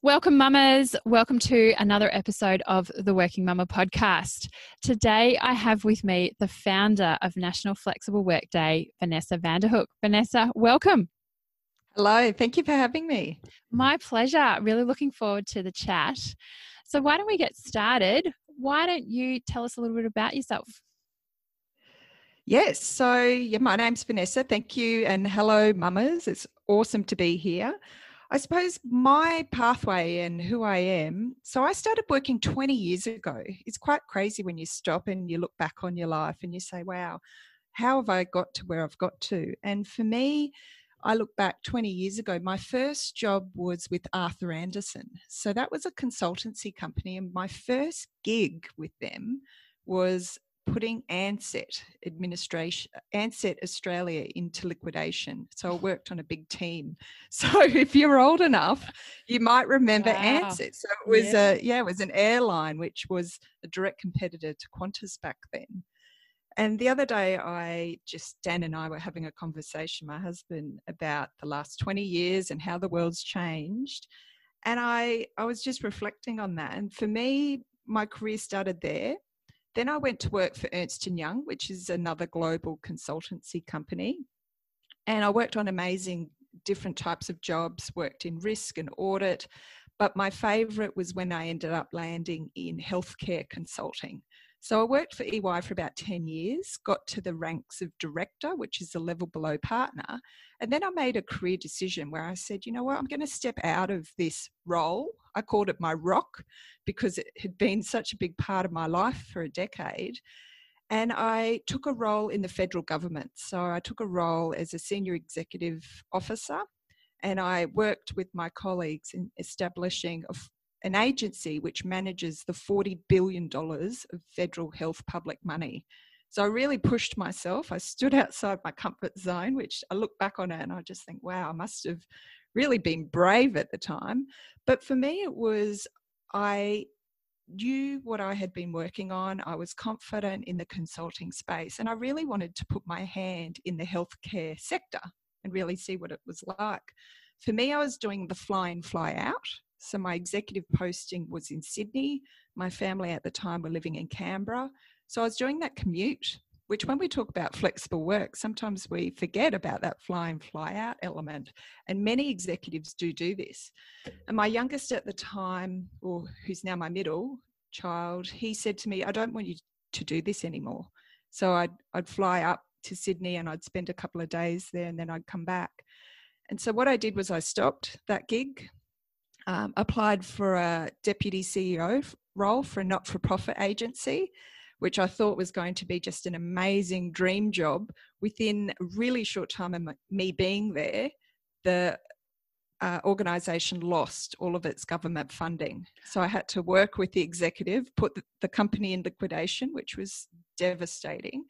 Welcome, mamas. Welcome to another episode of the Working Mama podcast. Today, I have with me the founder of National Flexible Work Day, Vanessa Vanderhook. Vanessa, welcome. Hello, thank you for having me. My pleasure. Really looking forward to the chat. So, why don't we get started? Why don't you tell us a little bit about yourself? Yes, so yeah, my name's Vanessa. Thank you, and hello, mamas. It's awesome to be here. I suppose my pathway and who I am. So I started working 20 years ago. It's quite crazy when you stop and you look back on your life and you say, wow, how have I got to where I've got to? And for me, I look back 20 years ago, my first job was with Arthur Andersen. So that was a consultancy company. And my first gig with them was putting Ansett administration, Ansett Australia into liquidation. So I worked on a big team. So if you're old enough, you might remember wow. Ansett. So it was yeah. a yeah, it was an airline which was a direct competitor to Qantas back then. And the other day, I just Dan and I were having a conversation, my husband, about the last 20 years and how the world's changed. And I I was just reflecting on that. And for me, my career started there then I went to work for Ernst & Young, which is another global consultancy company. And I worked on amazing different types of jobs, worked in risk and audit. But my favorite was when I ended up landing in healthcare consulting. So I worked for EY for about 10 years, got to the ranks of director, which is a level below partner. And then I made a career decision where I said, you know what, I'm going to step out of this role. I called it my rock because it had been such a big part of my life for a decade. And I took a role in the federal government. So I took a role as a senior executive officer and I worked with my colleagues in establishing a an agency which manages the $40 billion of federal health public money. So I really pushed myself. I stood outside my comfort zone, which I look back on it and I just think, wow, I must have really been brave at the time. But for me, it was I knew what I had been working on. I was confident in the consulting space, and I really wanted to put my hand in the healthcare sector and really see what it was like. For me, I was doing the fly in, fly out. So my executive posting was in Sydney. My family at the time were living in Canberra. So I was doing that commute, which when we talk about flexible work, sometimes we forget about that fly in, fly out element. And many executives do do this. And my youngest at the time, or who's now my middle child, he said to me, I don't want you to do this anymore. So I'd, I'd fly up to Sydney and I'd spend a couple of days there and then I'd come back. And so what I did was I stopped that gig um, applied for a deputy CEO role for a not for profit agency, which I thought was going to be just an amazing dream job. Within a really short time of me being there, the uh, organisation lost all of its government funding. So I had to work with the executive, put the, the company in liquidation, which was devastating.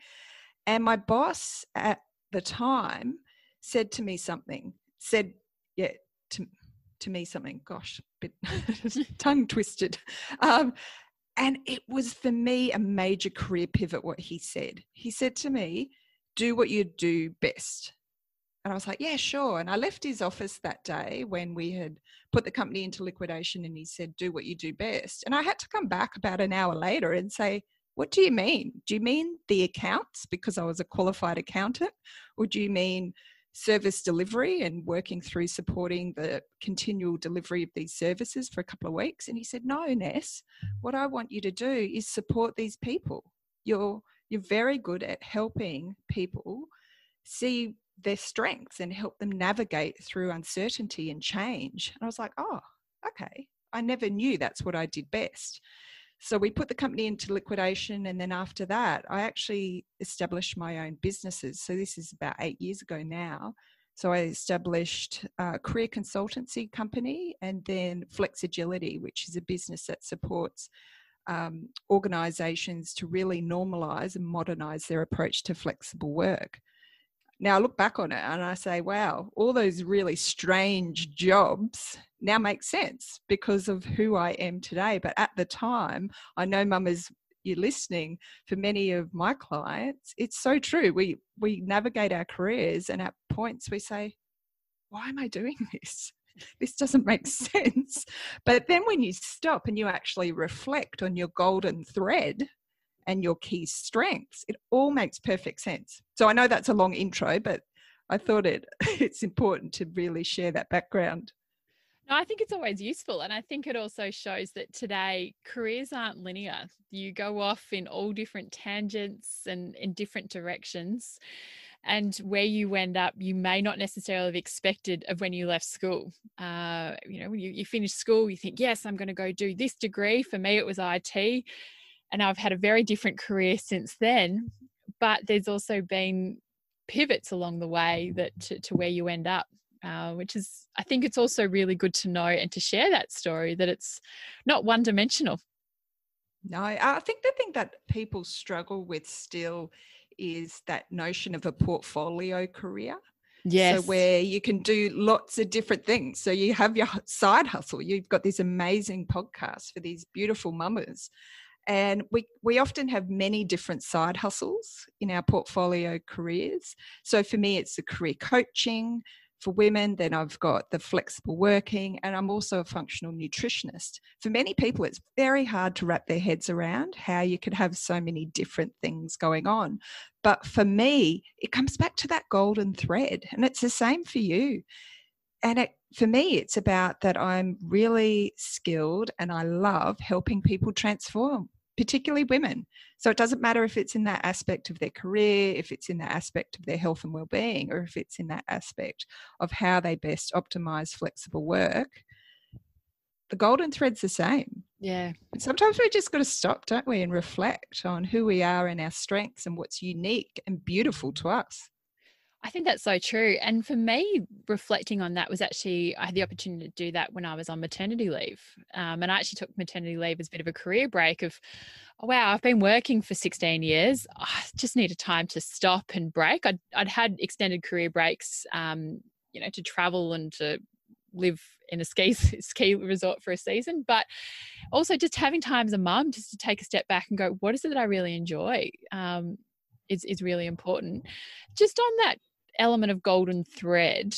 And my boss at the time said to me something, said, yeah, to, to me something, gosh, bit tongue twisted. Um, and it was for me a major career pivot what he said. He said to me, do what you do best. And I was like, yeah, sure. And I left his office that day when we had put the company into liquidation and he said, do what you do best. And I had to come back about an hour later and say, what do you mean? Do you mean the accounts because I was a qualified accountant? Or do you mean service delivery and working through supporting the continual delivery of these services for a couple of weeks. And he said, No, Ness, what I want you to do is support these people. You're you're very good at helping people see their strengths and help them navigate through uncertainty and change. And I was like, oh, okay. I never knew that's what I did best. So we put the company into liquidation, and then after that, I actually established my own businesses. So this is about eight years ago now. So I established a career consultancy company and then Flex Agility, which is a business that supports um, organizations to really normalize and modernize their approach to flexible work. Now I look back on it and I say, wow, all those really strange jobs now make sense because of who I am today. But at the time, I know mamas you're listening for many of my clients it's so true we we navigate our careers and at points we say why am i doing this this doesn't make sense. But then when you stop and you actually reflect on your golden thread and your key strengths, it all makes perfect sense. So I know that's a long intro, but I thought it it's important to really share that background. No, I think it's always useful. And I think it also shows that today careers aren't linear. You go off in all different tangents and in different directions. And where you end up, you may not necessarily have expected of when you left school. Uh, you know, when you, you finish school, you think, yes, I'm going to go do this degree. For me, it was IT. And I've had a very different career since then. But there's also been pivots along the way that to, to where you end up uh, which is i think it's also really good to know and to share that story that it's not one dimensional no i think the thing that people struggle with still is that notion of a portfolio career Yes. So where you can do lots of different things. So you have your side hustle. You've got this amazing podcast for these beautiful mamas. And we, we often have many different side hustles in our portfolio careers. So for me, it's the career coaching, for women, then I've got the flexible working, and I'm also a functional nutritionist. For many people, it's very hard to wrap their heads around how you could have so many different things going on. But for me, it comes back to that golden thread, and it's the same for you. And it, for me, it's about that I'm really skilled and I love helping people transform particularly women. So it doesn't matter if it's in that aspect of their career, if it's in that aspect of their health and well-being, or if it's in that aspect of how they best optimize flexible work. The golden thread's the same. Yeah. And sometimes we just got to stop, don't we, and reflect on who we are and our strengths and what's unique and beautiful to us. I think that's so true. And for me, reflecting on that was actually, I had the opportunity to do that when I was on maternity leave. Um, and I actually took maternity leave as a bit of a career break of, oh, wow, I've been working for 16 years. I just need a time to stop and break. I'd, I'd had extended career breaks, um, you know, to travel and to live in a ski ski resort for a season, but also just having time as a mum just to take a step back and go, what is it that I really enjoy? Um, is, is really important. Just on that element of golden thread,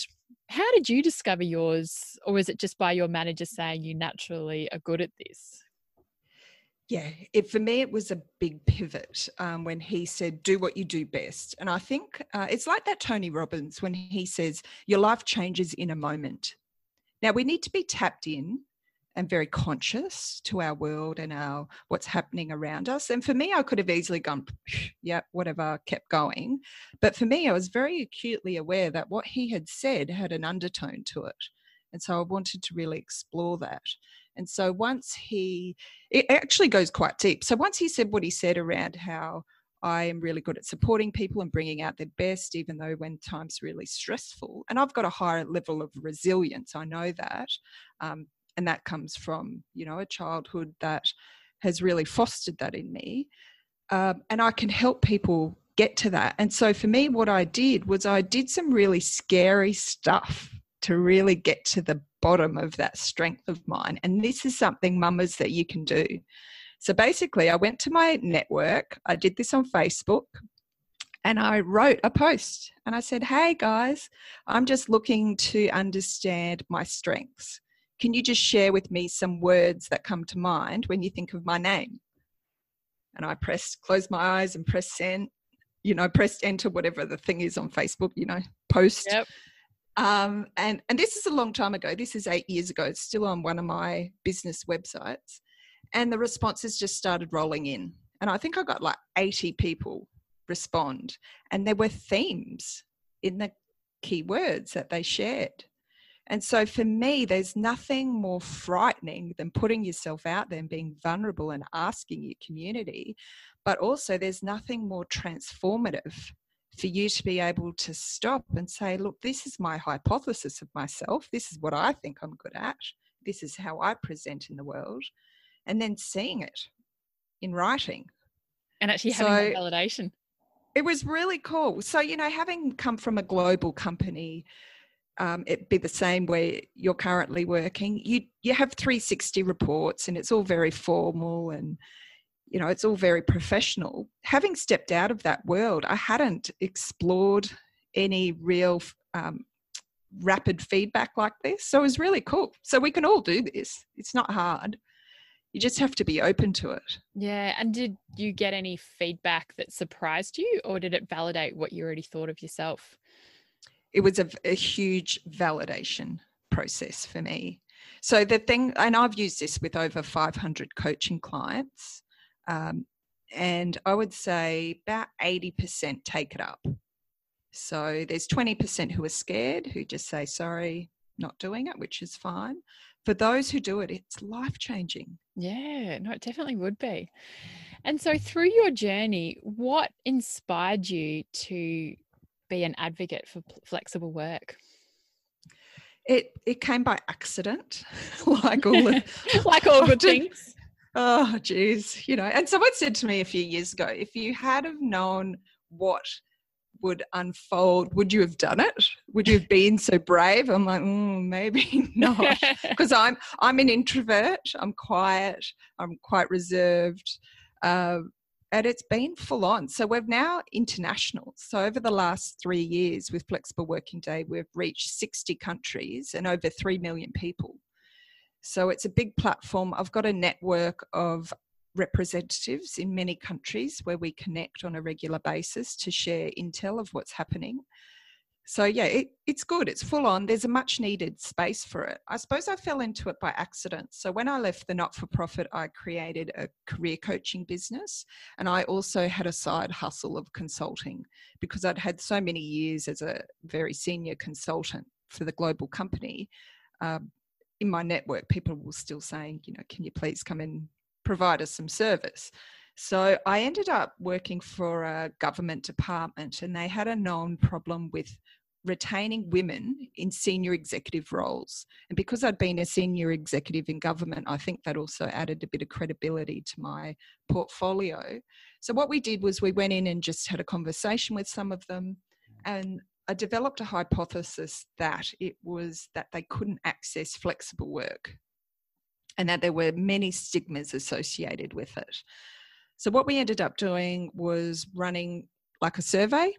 how did you discover yours, or was it just by your manager saying you naturally are good at this? Yeah, it, for me, it was a big pivot um, when he said, Do what you do best. And I think uh, it's like that Tony Robbins when he says, Your life changes in a moment. Now, we need to be tapped in and very conscious to our world and our what's happening around us. And for me, I could have easily gone, yeah, whatever, kept going. But for me, I was very acutely aware that what he had said had an undertone to it. And so I wanted to really explore that. And so once he, it actually goes quite deep. So once he said what he said around how I am really good at supporting people and bringing out their best, even though when time's really stressful. And I've got a higher level of resilience, I know that. Um, and that comes from you know a childhood that has really fostered that in me um, and i can help people get to that. And so for me what i did was i did some really scary stuff to really get to the bottom of that strength of mine. And this is something mamas that you can do. So basically i went to my network i did this on facebook and I wrote a post and I said, Hey guys, I'm just looking to understand my strengths. Can you just share with me some words that come to mind when you think of my name? And I pressed, closed my eyes and pressed send, you know, pressed enter, whatever the thing is on Facebook, you know, post. Yep. Um, and, and this is a long time ago. This is eight years ago. It's still on one of my business websites. And the responses just started rolling in. And I think I got like 80 people respond. And there were themes in the keywords that they shared. And so for me, there's nothing more frightening than putting yourself out there and being vulnerable and asking your community. But also, there's nothing more transformative for you to be able to stop and say, look, this is my hypothesis of myself. This is what I think I'm good at. This is how I present in the world. And then seeing it in writing. And actually having so, validation. It was really cool. So, you know, having come from a global company, um, it be the same where you're currently working. You you have 360 reports, and it's all very formal and you know it's all very professional. Having stepped out of that world, I hadn't explored any real um, rapid feedback like this. So it was really cool. So we can all do this. It's not hard. You just have to be open to it. Yeah. And did you get any feedback that surprised you, or did it validate what you already thought of yourself? It was a, a huge validation process for me. So the thing, and I've used this with over 500 coaching clients, um, and I would say about 80% take it up. So there's 20% who are scared, who just say, sorry, not doing it, which is fine. For those who do it, it's life changing. Yeah, no, it definitely would be. And so through your journey, what inspired you to be an advocate for flexible work? It it came by accident, like all the, like all good things. Oh, geez, you know. And someone said to me a few years ago, if you had have known what would unfold, would you have done it? Would you have been so brave? I'm like, mm, maybe not, because I'm I'm an introvert. I'm quiet. I'm quite reserved, uh, and it's been full on. So we're now international. So over the last three years with Flexible Working Day, we've reached 60 countries and over three million people. So it's a big platform. I've got a network of representatives in many countries where we connect on a regular basis to share intel of what's happening. So, yeah, it, it's good. It's full on. There's a much needed space for it. I suppose I fell into it by accident. So, when I left the not for profit, I created a career coaching business and I also had a side hustle of consulting because I'd had so many years as a very senior consultant for the global company. Um, in my network, people were still saying, you know, can you please come and provide us some service? So I ended up working for a government department, and they had a known problem with retaining women in senior executive roles. And because I'd been a senior executive in government, I think that also added a bit of credibility to my portfolio. So what we did was we went in and just had a conversation with some of them and I developed a hypothesis that it was that they couldn't access flexible work and that there were many stigmas associated with it. So, what we ended up doing was running like a survey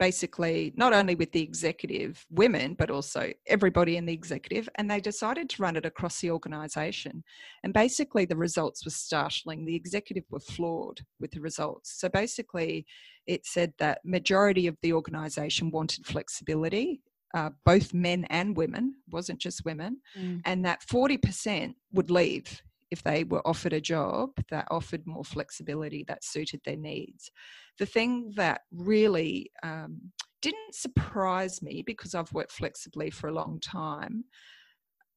basically not only with the executive women but also everybody in the executive and they decided to run it across the organization. And basically the results were startling. The executive were flawed with the results. So basically it said that majority of the organization wanted flexibility uh, both men and women wasn't just women mm. and that 40% would leave if they were offered a job that offered more flexibility that suited their needs. The thing that really um, didn't surprise me because I've worked flexibly for a long time.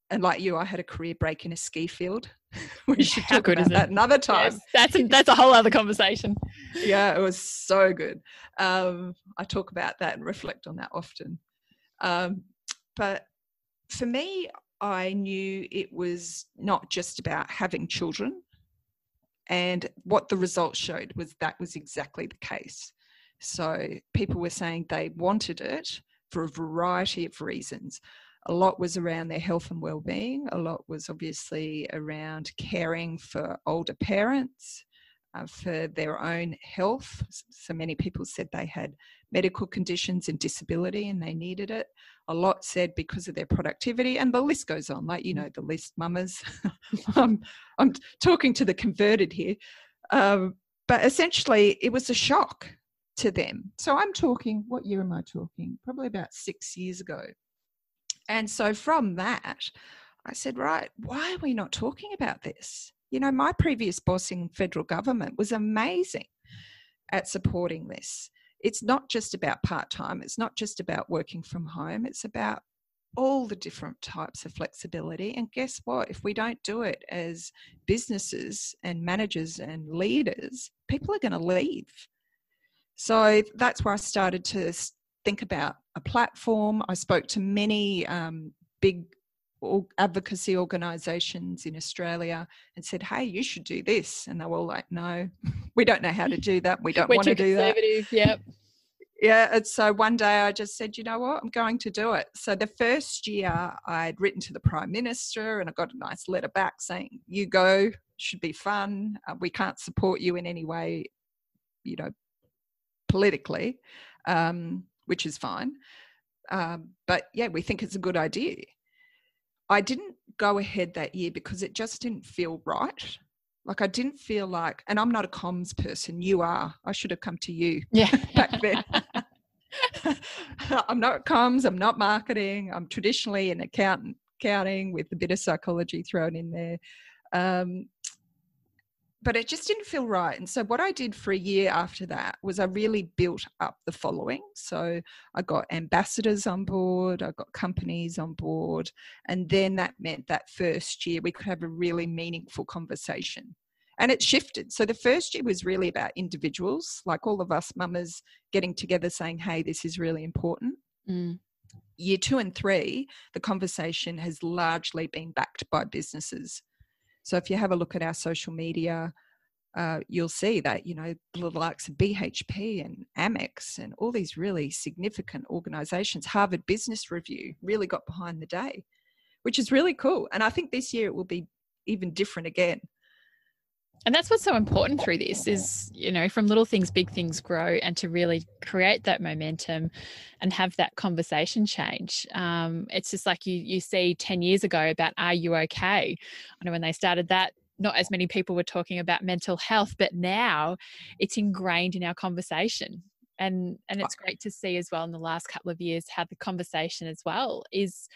And like you, I had a career break in a ski field. we should talk about that another time. Yes, that's a, that's a whole other conversation. yeah, it was so good. Um, I talk about that and reflect on that often. Um, but for me, I knew it was not just about having children. And what the results showed was that was exactly the case. So people were saying they wanted it for a variety of reasons. A lot was around their health and well-being. A lot was obviously around caring for older parents, uh, for their own health. So many people said they had medical conditions and disability and they needed it. A lot said because of their productivity, and the list goes on. Like you know, the list, mamas. I'm, I'm talking to the converted here, um, but essentially, it was a shock to them. So I'm talking. What year am I talking? Probably about six years ago. And so from that, I said, right, why are we not talking about this? You know, my previous boss in federal government was amazing at supporting this. It's not just about part time, it's not just about working from home, it's about all the different types of flexibility. And guess what? If we don't do it as businesses and managers and leaders, people are going to leave. So that's where I started to think about a platform. I spoke to many um, big advocacy organizations in Australia and said, Hey, you should do this. And they were all like, No, we don't know how to do that. We don't want to do that. Yep. Yeah. And so one day I just said, You know what? I'm going to do it. So the first year I'd written to the Prime Minister and I got a nice letter back saying, You go, should be fun. Uh, we can't support you in any way, you know, politically, um, which is fine Um, but yeah, we think it's a good idea. I didn't go ahead that year because it just didn't feel right. Like I didn't feel like, and I'm not a comms person. You are. I should have come to you. Yeah. back then. I'm not comms. I'm not marketing. I'm traditionally an accountant, accounting with a bit of psychology thrown in there. Um, but it just didn't feel right. And so what I did for a year after that was I really built up the following. So I got ambassadors on board, I got companies on board, and then that meant that first year we could have a really meaningful conversation. And it shifted. So the first year was really about individuals, like all of us mamas getting together saying, hey, this is really important. Mm. Year two and three, the conversation has largely been backed by businesses. So if you have a look at our social media, uh, you'll see that you know the likes of BHP and Amex and all these really significant organisations, Harvard Business Review, really got behind the day, which is really cool. And I think this year it will be even different again and that's what's so important through this is you know from little things big things grow and to really create that momentum and have that conversation change. Um, it's just like you you see 10 years ago about are you okay? I know when they started that not as many people were talking about mental health but now it's ingrained in our conversation. And and it's great to see as well in the last couple of years how the conversation as well is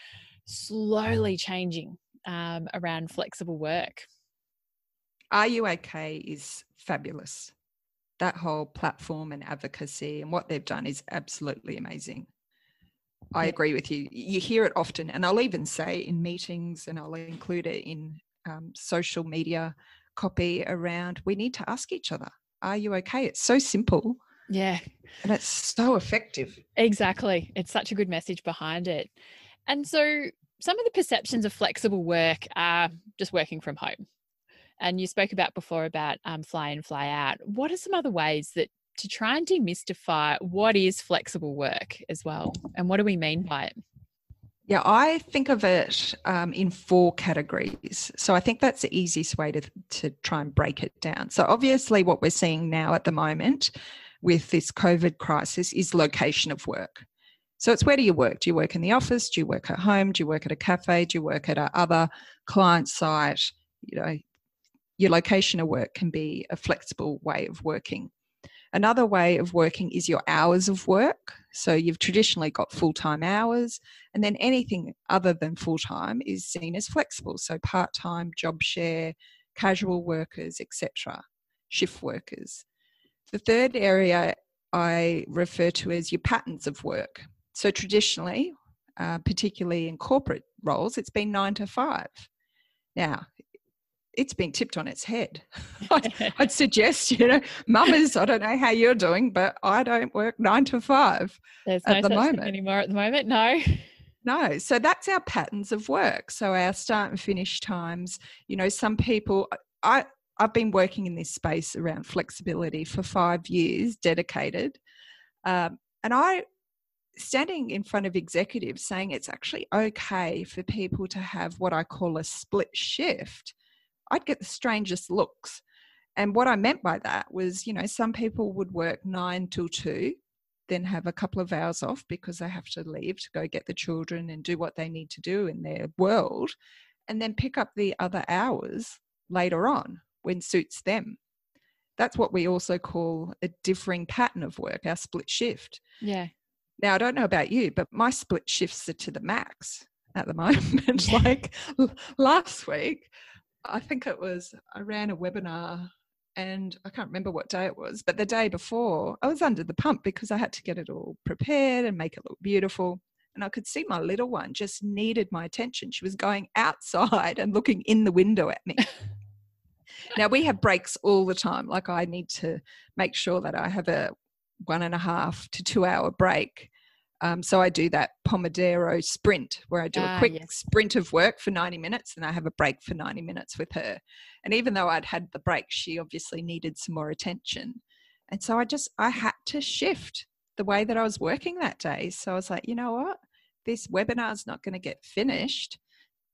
slowly changing um, around flexible work are You OK is fabulous. That whole platform and advocacy and what they've done is absolutely amazing. I agree with you. You hear it often, and I'll even say in meetings, and I'll include it in um, social media copy around we need to ask each other, Are you okay? It's so simple. Yeah. And it's so effective. Exactly. It's such a good message behind it. And so, some of the perceptions of flexible work are just working from home. And you spoke about before about um, fly in, fly out. What are some other ways that to try and demystify what is flexible work as well, and what do we mean by it? Yeah, I think of it um, in four categories. So I think that's the easiest way to, to try and break it down. So, obviously, what we're seeing now at the moment with this COVID crisis is location of work. So, it's where do you work? Do you work in the office? Do you work at home? Do you work at a cafe? Do you work at a other client site? You know, your location of work can be a flexible way of working. Another way of working is your hours of work. So you've traditionally got full time hours, and then anything other than full time is seen as flexible. So part time, job share, casual workers, etc., shift workers. The third area I refer to as your patterns of work. So traditionally, uh, particularly in corporate roles, it's been nine to five. Now, it's been tipped on its head. I'd, I'd, suggest, you know, mamas, I don't know how you're doing, but I don't work nine to five There's at no the moment anymore at the moment. No. No. So that's our patterns of work. So our start and finish times, you know, some people, I, I've been working in this space around flexibility for five years, dedicated. Um, and I, standing in front of executives saying it's actually okay for people to have what I call a split shift I'd get the strangest looks. And what I meant by that was, you know, some people would work nine till two, then have a couple of hours off because they have to leave to go get the children and do what they need to do in their world, and then pick up the other hours later on when suits them. That's what we also call a differing pattern of work, our split shift. Yeah. Now, I don't know about you, but my split shifts are to the max at the moment. like last week, I think it was, I ran a webinar and I can't remember what day it was, but the day before I was under the pump because I had to get it all prepared and make it look beautiful. And I could see my little one just needed my attention. She was going outside and looking in the window at me. now we have breaks all the time. Like I need to make sure that I have a one and a half to two hour break um, so I do that Pomodoro sprint where I do ah, a quick yes. sprint of work for 90 minutes and I have a break for 90 minutes with her. And even though I'd had the break, she obviously needed some more attention. And so I just, I had to shift the way that I was working that day. So I was like, you know what? This webinar is not going to get finished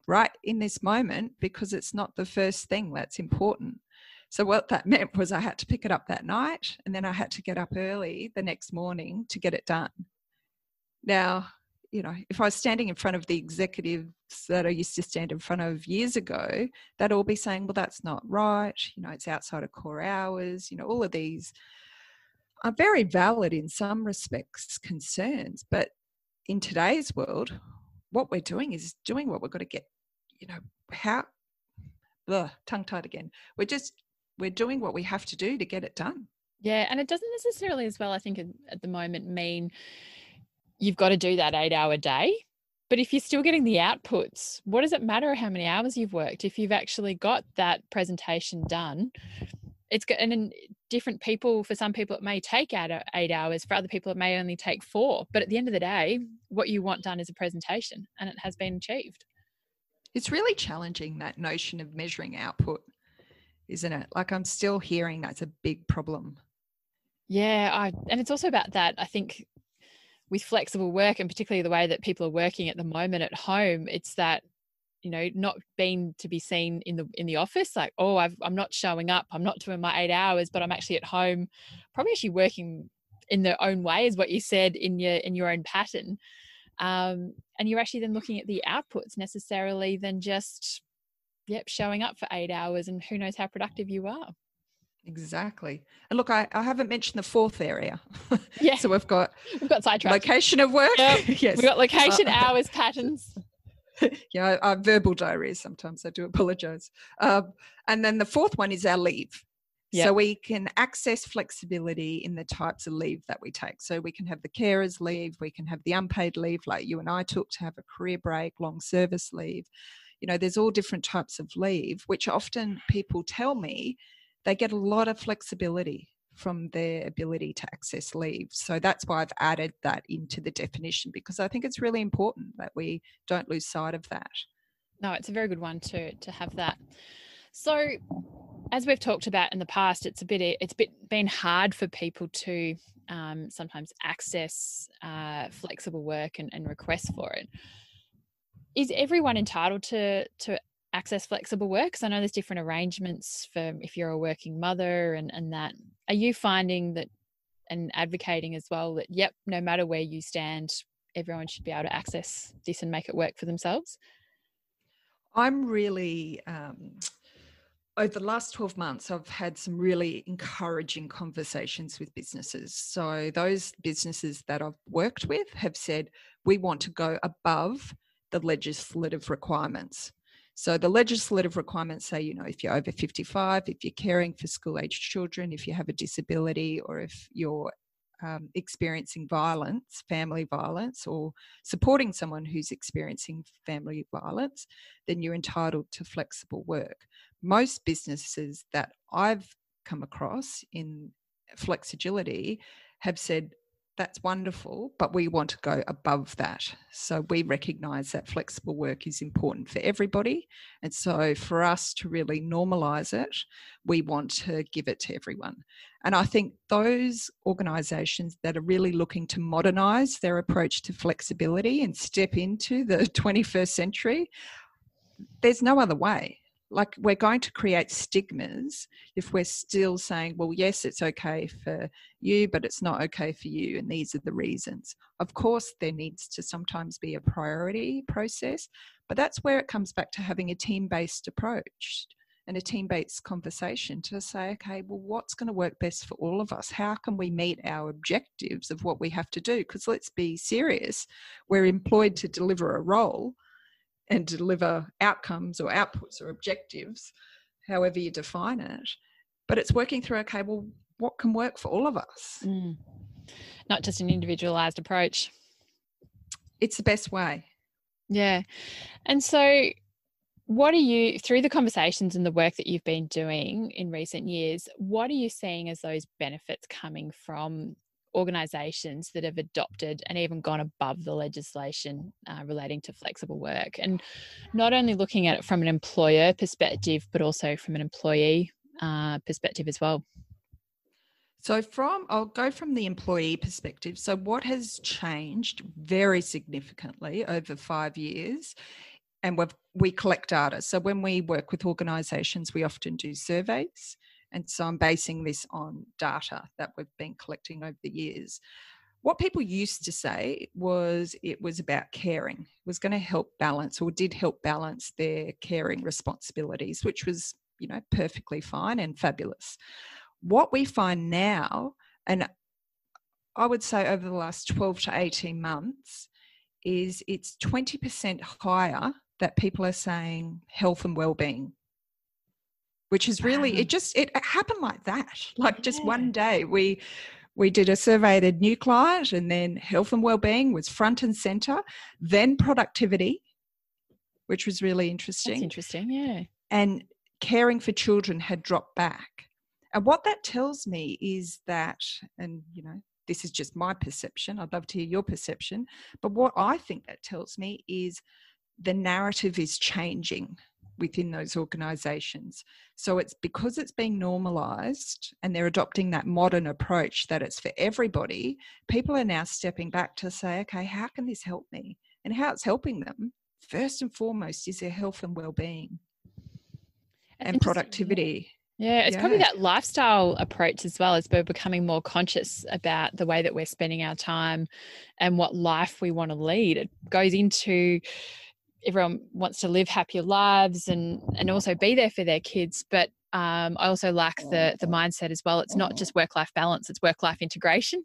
right in this moment because it's not the first thing that's important. So what that meant was I had to pick it up that night and then I had to get up early the next morning to get it done. Now, you know, if I was standing in front of the executives that I used to stand in front of years ago, they'd all be saying, well, that's not right. You know, it's outside of core hours. You know, all of these are very valid in some respects concerns. But in today's world, what we're doing is doing what we've got to get, you know, how, ugh, tongue tied again. We're just, we're doing what we have to do to get it done. Yeah. And it doesn't necessarily, as well, I think at the moment, mean you've got to do that eight hour day. But if you're still getting the outputs, what does it matter how many hours you've worked? If you've actually got that presentation done, it's good. And then different people, for some people, it may take eight, eight hours. For other people, it may only take four. But at the end of the day, what you want done is a presentation and it has been achieved. It's really challenging that notion of measuring output, isn't it? Like I'm still hearing that's a big problem. Yeah, I, and it's also about that. I think with flexible work and particularly the way that people are working at the moment at home it's that you know not being to be seen in the in the office like oh i am not showing up. I'm not doing my eight hours but i'm actually at home. Probably actually working in their own way is what you said in your in your own pattern. Um, and you're actually then looking at the outputs necessarily than just yep showing up for eight hours and who knows how productive you are Exactly. And look, I, I haven't mentioned the fourth area. Yeah. so we've got we've got sidetracked. Location of work. Yep. yes. We've got location, uh, hours, patterns. yeah, I, I verbal diarrhea sometimes. I do apologize. Um, and then the fourth one is our leave. Yep. So we can access flexibility in the types of leave that we take. So we can have the carers leave, we can have the unpaid leave like you and I took to have a career break, long service leave. You know, there's all different types of leave, which often people tell me they get a lot of flexibility from their ability to access leave. So that's why I've added that into the definition because I think it's really important that we don't lose sight of that. No, it's a very good one to to have that. So as we've talked about in the past, it's a bit it's bit been hard for people to um, sometimes access uh, flexible work and, and request for it. Is everyone entitled to to access flexible work? Because I know there's different arrangements for if you're a working mother and, and that. Are you finding that and advocating as well that, yep, no matter where you stand, everyone should be able to access this and make it work for themselves? I'm really, um, over the last 12 months, I've had some really encouraging conversations with businesses. So, those businesses that I've worked with have said, we want to go above the legislative requirements. So the legislative requirements say, you know, if you're over 55, if you're caring for school aged children, if you have a disability, or if you're um, experiencing violence, family violence, or supporting someone who's experiencing family violence, then you're entitled to flexible work. Most businesses that I've come across in Flexagility have said, that's wonderful, but we want to go above that. So we recognize that flexible work is important for everybody. And so for us to really normalize it, we want to give it to everyone. And I think those organizations that are really looking to modernize their approach to flexibility and step into the 21st century, there's no other way like we're going to create stigmas if we're still saying well yes it's okay for you but it's not okay for you and these are the reasons. Of course there needs to sometimes be a priority process but that's where it comes back to having a team based approach and a team based conversation to say okay well what's going to work best for all of us? How can we meet our objectives of what we have to do? Because let's be serious we're employed to deliver a role and deliver outcomes or outputs or objectives, however you define it. But it's working through, okay, well, what can work for all of us? Mm. Not just an individualized approach. It's the best way. Yeah. And so, what are you, through the conversations and the work that you've been doing in recent years, what are you seeing as those benefits coming from organisations that have adopted and even gone above the legislation uh, relating to flexible work and not only looking at it from an employer perspective but also from an employee uh, perspective as well so from I'll go from the employee perspective. So what has changed very significantly over 5 years and we we collect data. So when we work with organizations we often do surveys and so I'm basing this on data that we've been collecting over the years. what people used to say was it was about caring it was going to help balance or did help balance their caring responsibilities which was you know perfectly fine and fabulous what we find now and i would say over the last 12 to 18 months is it's 20% higher that people are saying health and well-being which is really it just it happened like that. Like just one day we we did a survey at a new client and then health and well-being was front and center then productivity which was really interesting. That's interesting yeah. And caring for children had dropped back. And what that tells me is that and you know this is just my perception i'd love to hear your perception but what i think that tells me is the narrative is changing within those organizations. So it's because it's being normalized and they're adopting that modern approach that it's for everybody, people are now stepping back to say, okay, how can this help me? And how it's helping them, first and foremost, is their health and well being and productivity. Yeah, it's yeah. probably that lifestyle approach as well as we're becoming more conscious about the way that we're spending our time and what life we want to lead. It goes into everyone wants to live happier lives and and also be there for their kids but um, I also like the the mindset as well. It's not just work life balance; it's work life integration,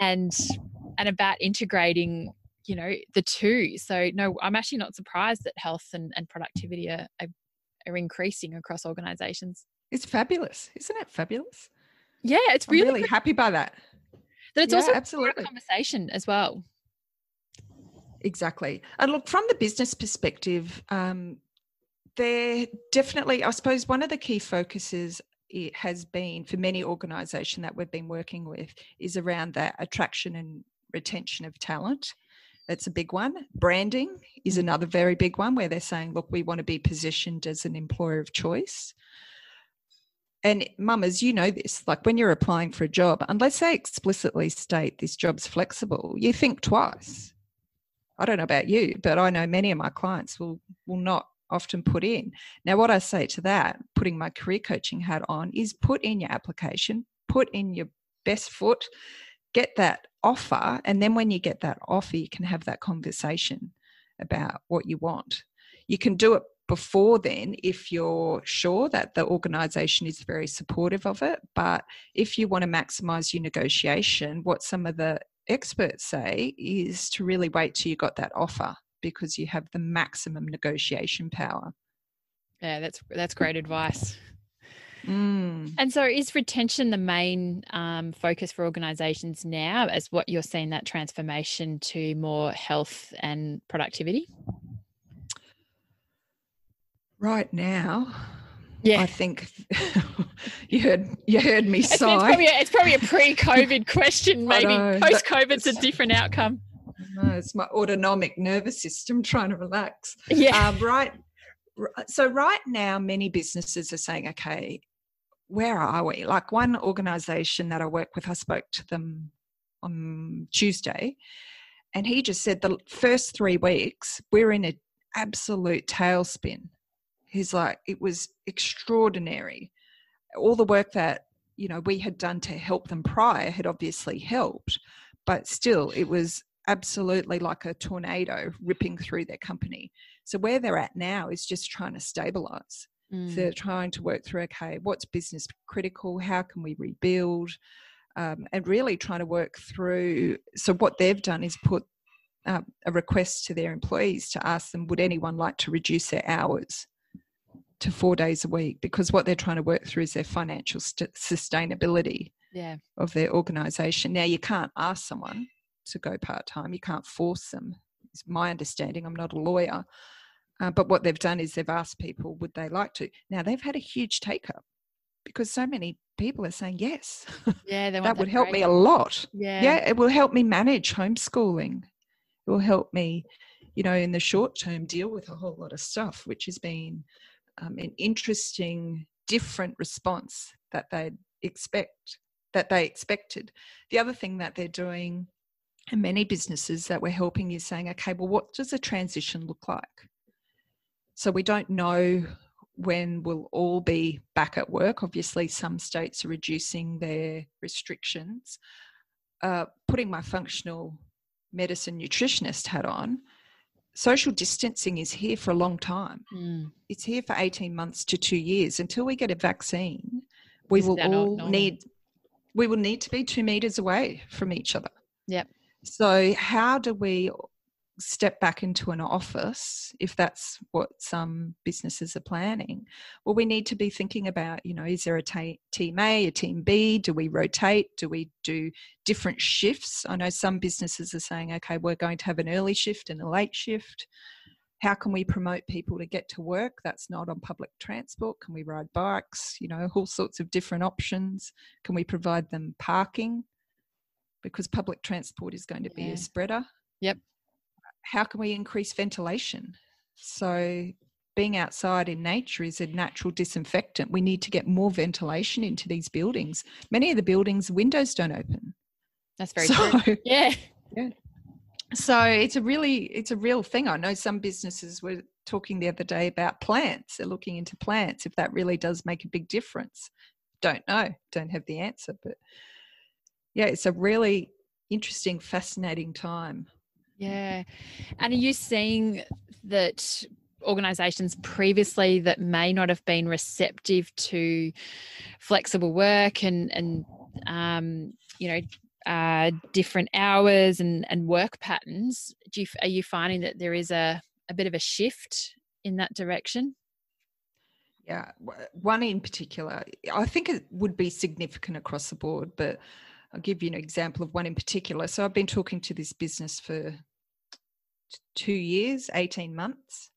and and about integrating, you know, the two. So no, I'm actually not surprised that health and, and productivity are, are, are increasing across organisations. It's fabulous, isn't it? Fabulous. Yeah, it's really, really happy by that. That it's yeah, also absolutely. a conversation as well. Exactly. And look, from the business perspective, um, there definitely, I suppose, one of the key focuses it has been for many organisation that we've been working with is around that attraction and retention of talent. It's a big one. Branding is mm. another very big one where they're saying, look, we want to be positioned as an employer of choice. And mamas, you know this, like when you're applying for a job, unless they explicitly state this job's flexible, you think twice I don't know about you, but I know many of my clients will will not often put in. Now, what I say to that, putting my career coaching hat on, is put in your application, put in your best foot, get that offer, and then when you get that offer, you can have that conversation about what you want. You can do it before then if you're sure that the organization is very supportive of it but if you want to maximize your negotiation what some of the experts say is to really wait till you got that offer because you have the maximum negotiation power. Yeah, that's that's great advice. Mm. And so, is retention the main um, focus for organisations now, as what you're seeing that transformation to more health and productivity? Right now, yeah, I think you heard you heard me it's, sigh. It's probably, a, it's probably a pre-COVID question. Maybe post COVID's a different outcome. No, it's my autonomic nervous system trying to relax. Yeah. Um, right. So right now, many businesses are saying, "Okay, where are we?" Like one organisation that I work with, I spoke to them on Tuesday, and he just said the first three weeks we're in an absolute tailspin He's like, it was extraordinary. All the work that, you know, we had done to help them prior had obviously helped, but still it was absolutely like a tornado ripping through their company. So where they're at now is just trying to stabilize. Mm. So they're trying to work through, okay, what's business critical? How can we rebuild? Um, and really trying to work through. So what they've done is put uh, a request to their employees to ask them, would anyone like to reduce their hours? To four days a week because what they're trying to work through is their financial st- sustainability yeah. of their organization. Now, you can't ask someone to go part time, you can't force them. It's my understanding. I'm not a lawyer. Uh, but what they've done is they've asked people, would they like to? Now, they've had a huge take up because so many people are saying yes. Yeah, that would help me a lot. Yeah. Yeah, it will help me manage homeschooling. It will help me, you know, in the short term deal with a whole lot of stuff, which has been um, an interesting, different response that they expect that they expected. The other thing that they're doing, and many businesses that we're helping is saying, okay, well, what does a transition look like? So we don't know when we'll all be back at work. Obviously, some states are reducing their restrictions. uh, putting my functional medicine nutritionist hat on, social distancing is here for a long time. Mm. It's here for 18 months to two years. Until we get a vaccine, we will all need we will need to be two meters away from each other. Yep. So how do we step back into an office if that's what some businesses are planning. Well we need to be thinking about you know is there a t- team a a team b? Do we rotate? Do we do different shifts? I know some businesses are saying okay we're going to have an early shift and a late shift. How can we promote people to get to work that's not on public transport? Can we ride bikes? You know all sorts of different options. Can we provide them parking? Because public transport is going to be yeah. a spreader. Yep how can we increase ventilation? So, being outside in nature is a natural disinfectant. We need to get more ventilation into these buildings. Many of the buildings, windows don't open. That's very so, true. Yeah. Yeah. So it's a really, it's a real thing. I know some businesses were talking the other day about plants. They're looking into plants if that really does make a big difference. Don't know. Don't have the answer, but yeah, it's a really interesting, fascinating time. Yeah. And are you seeing that organizations previously that may not have been receptive to flexible work and and um, you know uh, different hours and and work patterns do you, are you finding that there is a a bit of a shift in that direction yeah one in particular i think it would be significant across the board but I'll give you an example of one in particular. So I've been talking to this business for two years, 18 months,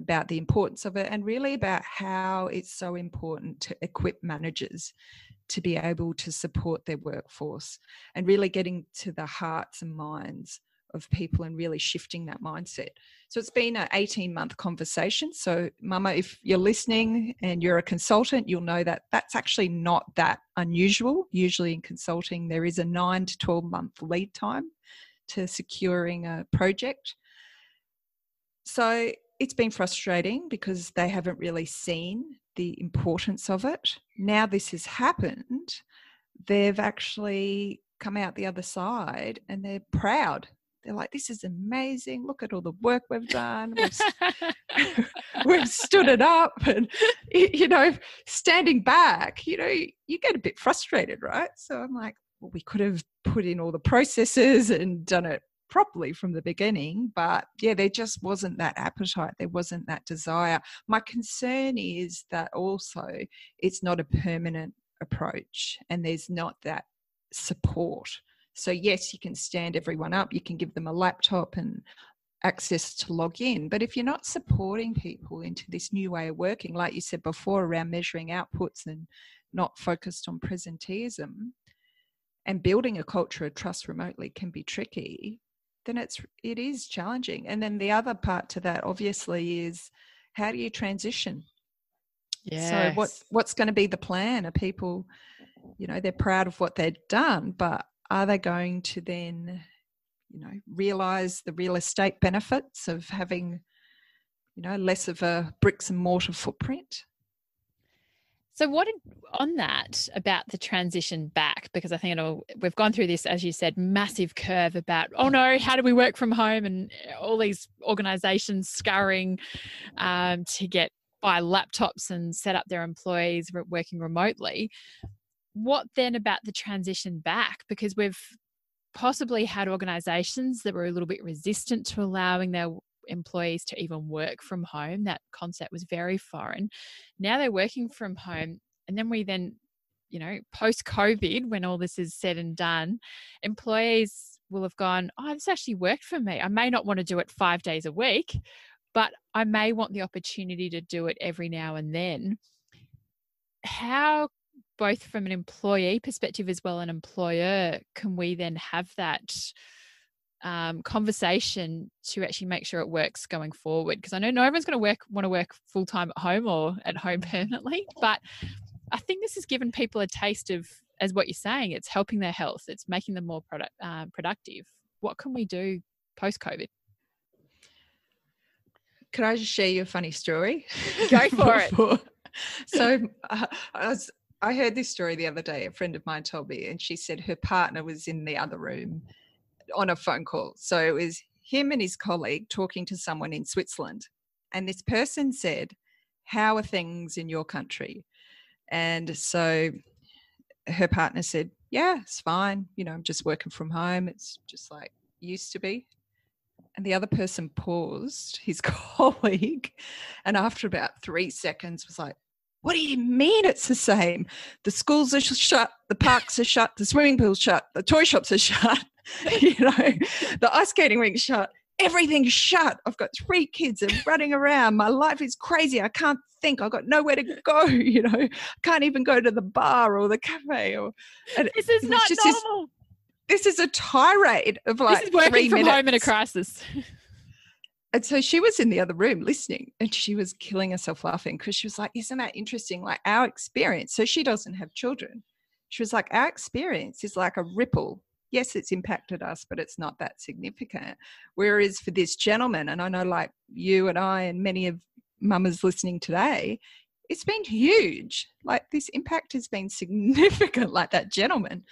about the importance of it and really about how it's so important to equip managers to be able to support their workforce and really getting to the hearts and minds of people and really shifting that mindset. So it's been an 18 month conversation. So, Mama, if you're listening and you're a consultant, you'll know that that's actually not that unusual. Usually in consulting, there is a nine to 12 month lead time to securing a project. So it's been frustrating because they haven't really seen the importance of it. Now this has happened, they've actually come out the other side and they're proud. They're like, this is amazing. Look at all the work we've done. We've, we've stood it up. And, you know, standing back, you know, you get a bit frustrated, right? So I'm like, well, we could have put in all the processes and done it properly from the beginning. But yeah, there just wasn't that appetite, there wasn't that desire. My concern is that also it's not a permanent approach and there's not that support. So, yes, you can stand everyone up, you can give them a laptop and access to log in. But if you're not supporting people into this new way of working, like you said before, around measuring outputs and not focused on presenteeism, and building a culture of trust remotely can be tricky then it's it is challenging. And then the other part to that obviously is how do you transition? Yeah so what what's going to be the plan? Are people you know they're proud of what they've done but are they going to then you know realize the real estate benefits of having you know less of a bricks and mortar footprint so, what did, on that about the transition back? Because I think it'll, we've gone through this, as you said, massive curve about, oh no, how do we work from home? And all these organizations scurrying um, to get buy laptops and set up their employees working remotely. What then about the transition back? Because we've possibly had organizations that were a little bit resistant to allowing their employees to even work from home. That concept was very foreign. Now they're working from home. And then we then, you know, post COVID, when all this is said and done, employees will have gone, oh, this actually worked for me. I may not want to do it five days a week, but I may want the opportunity to do it every now and then. How both from an employee perspective as well an employer can we then have that um, conversation to actually make sure it works going forward. Because I know no everyone's going to work want to work full time at home or at home permanently, but I think this has given people a taste of, as what you're saying, it's helping their health, it's making them more product uh, productive. What can we do post COVID? Can I just share you a funny story? Go for it. so uh, I was I heard this story the other day. A friend of mine told me, and she said her partner was in the other room on a phone call. So it was him and his colleague talking to someone in Switzerland. And this person said, How are things in your country? And so her partner said, Yeah, it's fine. You know, I'm just working from home. It's just like used to be. And the other person paused, his colleague, and after about three seconds was like, What do you mean it's the same? The schools are shut, the parks are shut, the swimming pool's shut, the toy shops are shut, you know, the ice skating rink's shut. Everything's shut. I've got three kids and running around. My life is crazy. I can't think. I've got nowhere to go. You know, I can't even go to the bar or the cafe. Or this is not normal. This, this, is a tirade of like this is working from minutes. home in a crisis. And so she was in the other room listening and she was killing herself laughing because she was like, Isn't that interesting? Like our experience. So she doesn't have children. She was like, Our experience is like a ripple yes, it's impacted us, but it's not that significant. Whereas for this gentleman, and I know like you and I and many of mamas listening today, it's been huge. Like this impact has been significant, like that gentleman.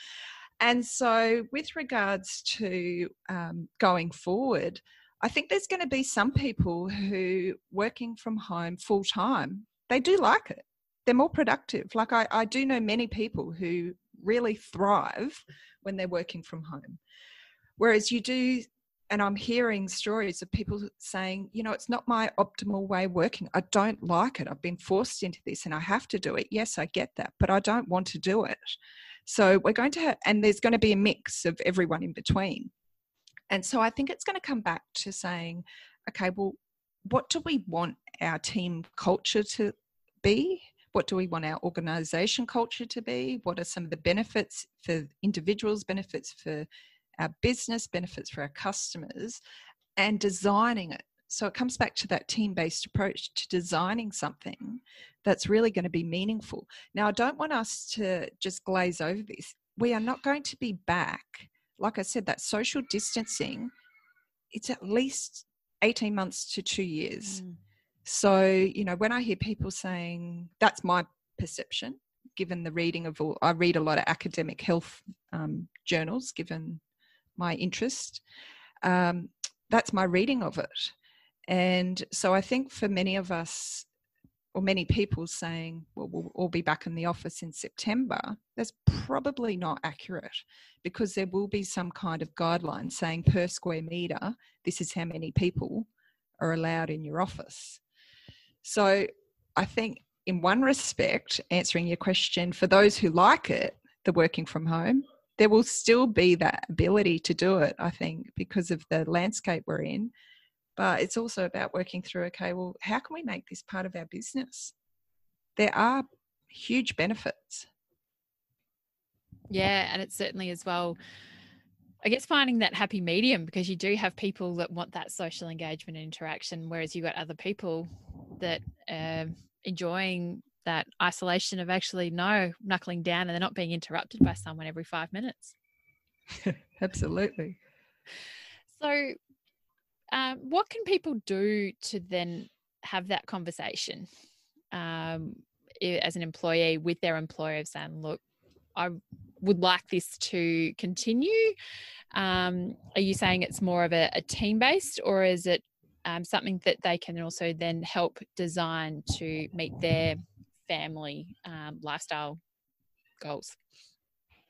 And so, with regards to um, going forward, I think there's going to be some people who working from home full time, they do like it. They're more productive. Like I, I do know many people who really thrive when they're working from home. Whereas you do, and I'm hearing stories of people saying, you know, it's not my optimal way of working. I don't like it. I've been forced into this and I have to do it. Yes, I get that, but I don't want to do it. So we're going to have, and there's going to be a mix of everyone in between. And so I think it's going to come back to saying, okay, well, what do we want our team culture to be? What do we want our organization culture to be? What are some of the benefits for individuals, benefits for our business, benefits for our customers, and designing it. So it comes back to that team based approach to designing something that's really going to be meaningful. Now, I don't want us to just glaze over this. We are not going to be back. Like I said, that social distancing, it's at least 18 months to two years. Mm. So, you know, when I hear people saying that's my perception, given the reading of all, I read a lot of academic health um, journals, given my interest. Um, that's my reading of it. And so I think for many of us, or many people saying, well, we'll all be back in the office in September, that's probably not accurate because there will be some kind of guideline saying per square metre, this is how many people are allowed in your office. So I think, in one respect, answering your question, for those who like it, the working from home, there will still be that ability to do it, I think, because of the landscape we're in. But it's also about working through okay, well, how can we make this part of our business? There are huge benefits. Yeah, and it's certainly as well I guess finding that happy medium because you do have people that want that social engagement and interaction, whereas you've got other people that are enjoying that isolation of actually no knuckling down and they're not being interrupted by someone every five minutes. Absolutely. So, um, what can people do to then have that conversation um, as an employee with their employer of saying, look, I would like this to continue. Um, are you saying it's more of a, a team based or is it um, something that they can also then help design to meet their family um, lifestyle goals?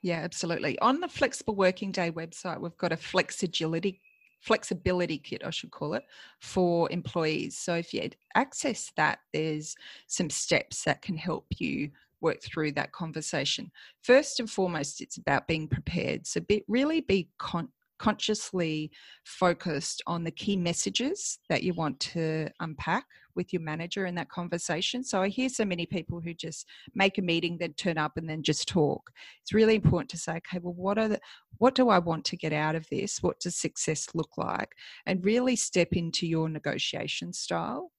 Yeah, absolutely. On the Flexible Working Day website, we've got a flexibility flexibility kit, I should call it, for employees. So if you access that, there's some steps that can help you work through that conversation. First and foremost, it's about being prepared. So be, really be con- consciously focused on the key messages that you want to unpack with your manager in that conversation. So I hear so many people who just make a meeting, then turn up and then just talk. It's really important to say, okay, well, what are the what do I want to get out of this? What does success look like? And really step into your negotiation style.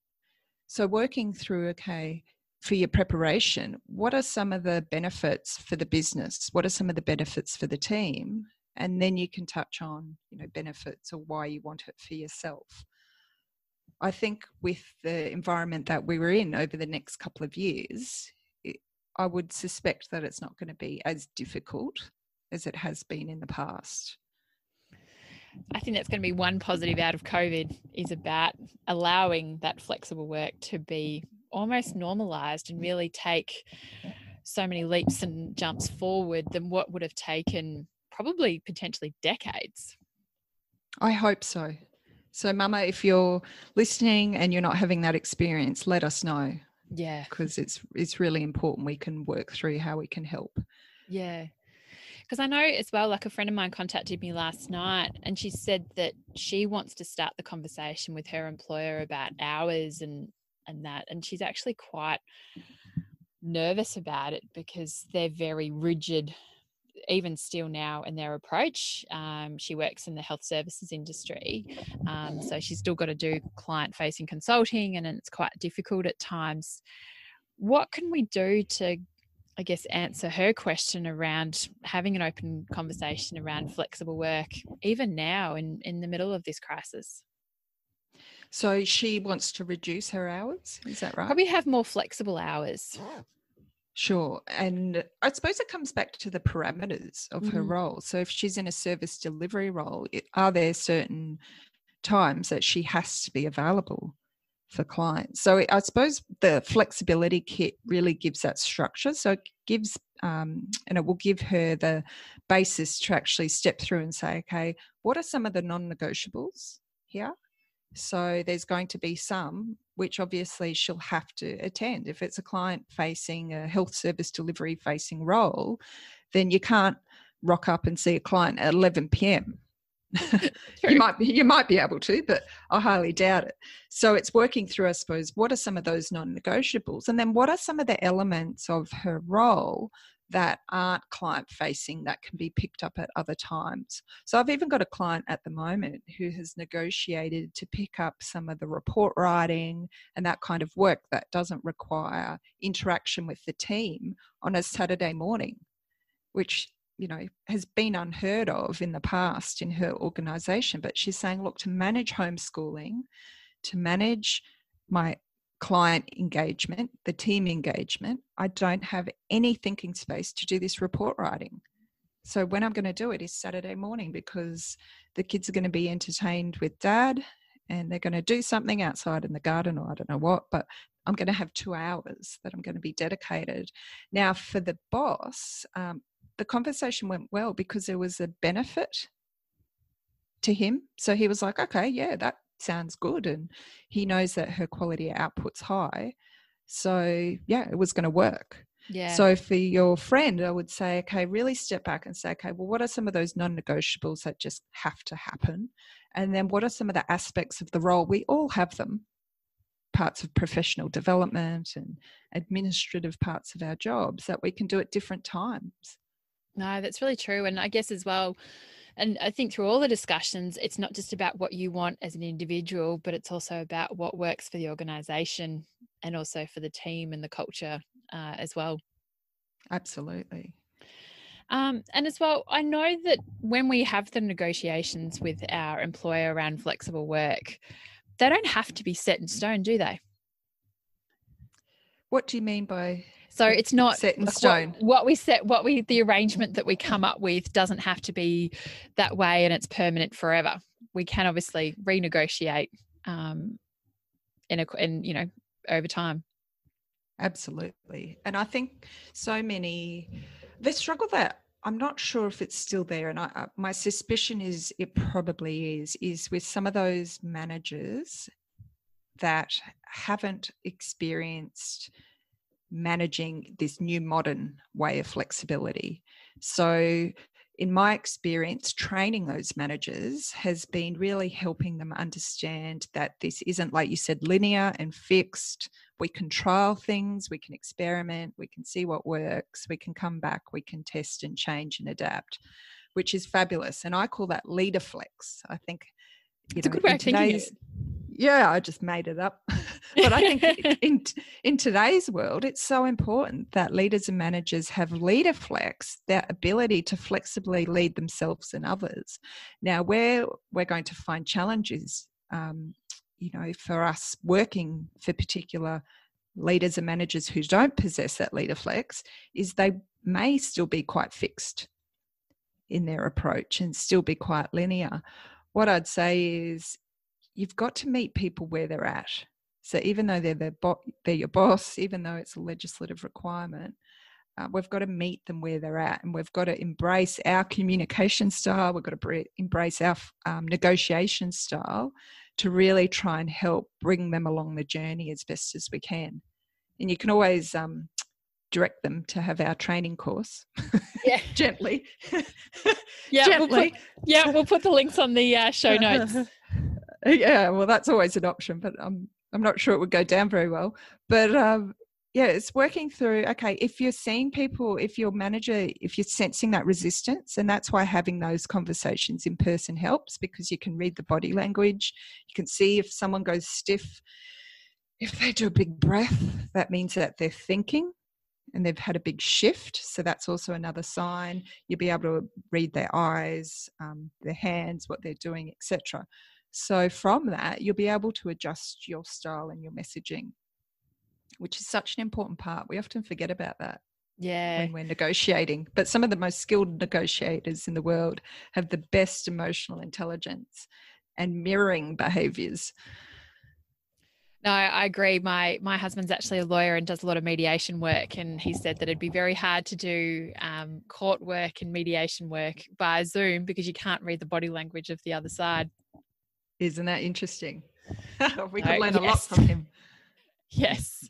So working through, okay, for your preparation, what are some of the benefits for the business? What are some of the benefits for the team? And then you can touch on, you know, benefits or why you want it for yourself. I think with the environment that we were in over the next couple of years, it, I would suspect that it's not going to be as difficult as it has been in the past. I think that's going to be one positive out of COVID is about allowing that flexible work to be almost normalized and really take so many leaps and jumps forward than what would have taken probably potentially decades. I hope so. So, Mama, if you're listening and you're not having that experience, let us know. Yeah, because it's it's really important. We can work through how we can help. Yeah, because I know as well. Like a friend of mine contacted me last night, and she said that she wants to start the conversation with her employer about hours and and that, and she's actually quite nervous about it because they're very rigid even still now in their approach. Um, she works in the health services industry, um, so she's still got to do client facing consulting, and it's quite difficult at times. What can we do to, I guess, answer her question around having an open conversation around flexible work, even now in, in the middle of this crisis? So she wants to reduce her hours, is that right? Probably have more flexible hours. Sure. And I suppose it comes back to the parameters of her mm-hmm. role. So if she's in a service delivery role, are there certain times that she has to be available for clients? So I suppose the flexibility kit really gives that structure. So it gives, um, and it will give her the basis to actually step through and say, okay, what are some of the non negotiables here? So there's going to be some which obviously she'll have to attend. If it's a client facing a health service delivery facing role, then you can't rock up and see a client at 11 p.m. you might be you might be able to, but I highly doubt it. So it's working through, I suppose, what are some of those non-negotiables, and then what are some of the elements of her role that aren't client facing that can be picked up at other times. So I've even got a client at the moment who has negotiated to pick up some of the report writing and that kind of work that doesn't require interaction with the team on a Saturday morning, which you know has been unheard of in the past in her organization but she's saying look to manage homeschooling to manage my client engagement, the team engagement, I don't have any thinking space to do this report writing. So when I'm going to do it is Saturday morning because the kids are going to be entertained with dad and they're going to do something outside in the garden or I don't know what, but I'm going to have two hours that I'm going to be dedicated. Now, for the boss, um, the conversation went well because there was a benefit to him. So he was like, okay, yeah, that sounds good and he knows that her quality output's high. So yeah it was going to work. Yeah. So for your friend i would say okay really step back and say okay well what are some of those non-negotiables that just have to happen? And then what are some of the aspects of the role? We all have them. Parts of professional development and administrative parts of our jobs that we can do at different times. No that's really true. And i guess as well and I think through all the discussions, it's not just about what you want as an individual, but it's also about what works for the organization and also for the team and the culture uh, as well. Absolutely. Um, and as well, I know that when we have the negotiations with our employer around flexible work, they don't have to be set in stone, do they? What do you mean by so it's not set in stone. What, what, we set, what we, the arrangement that we come up with doesn't have to be that way and it's permanent forever. We can obviously renegotiate um, in a, in, you know, over time. Absolutely. And I think so many, the struggle that I'm not sure if it's still there, and I, my suspicion is it probably is, is with some of those managers that haven't experienced managing this new modern way of flexibility. So, in my experience, training those managers has been really helping them understand that this isn't, like you said, linear and fixed. We can trial things, we can experiment, we can see what works, we can come back, we can test and change and adapt, which is fabulous. And I call that leader flex. I think you it's know, a good way of thinking yeah, I just made it up. but I think in in today's world, it's so important that leaders and managers have leader flex, their ability to flexibly lead themselves and others. Now, where we're going to find challenges, um, you know, for us working for particular leaders and managers who don't possess that leader flex is they may still be quite fixed in their approach and still be quite linear. What I'd say is you've got to meet people where they're at. So even though they're, bo- they're your boss, even though it's a legislative requirement, uh, we've got to meet them where they're at and we've got to embrace our communication style. We've got to bre- embrace our um, negotiation style to really try and help bring them along the journey as best as we can. And you can always um, direct them to have our training course. Yeah. Gently. yeah. Gently. We'll put, yeah. We'll put the links on the uh, show notes. Yeah. Well, that's always an option, but I'm, I'm not sure it would go down very well. But um, yeah, it's working through. Okay, if you're seeing people, if your manager, if you're sensing that resistance, and that's why having those conversations in person helps because you can read the body language, you can see if someone goes stiff. If they do a big breath, that means that they're thinking and they've had a big shift. So that's also another sign. You'll be able to read their eyes, um, their hands, what they're doing, etc. So from that, you'll be able to adjust your style and your messaging which is such an important part. We often forget about that. Yeah. When we're negotiating. But some of the most skilled negotiators in the world have the best emotional intelligence and mirroring behaviors. No, I agree. My my husband's actually a lawyer and does a lot of mediation work, and he said that it'd be very hard to do um, court work and mediation work by Zoom because you can't read the body language of the other side. Isn't that interesting? we could learn yes. a lot from him. Yes.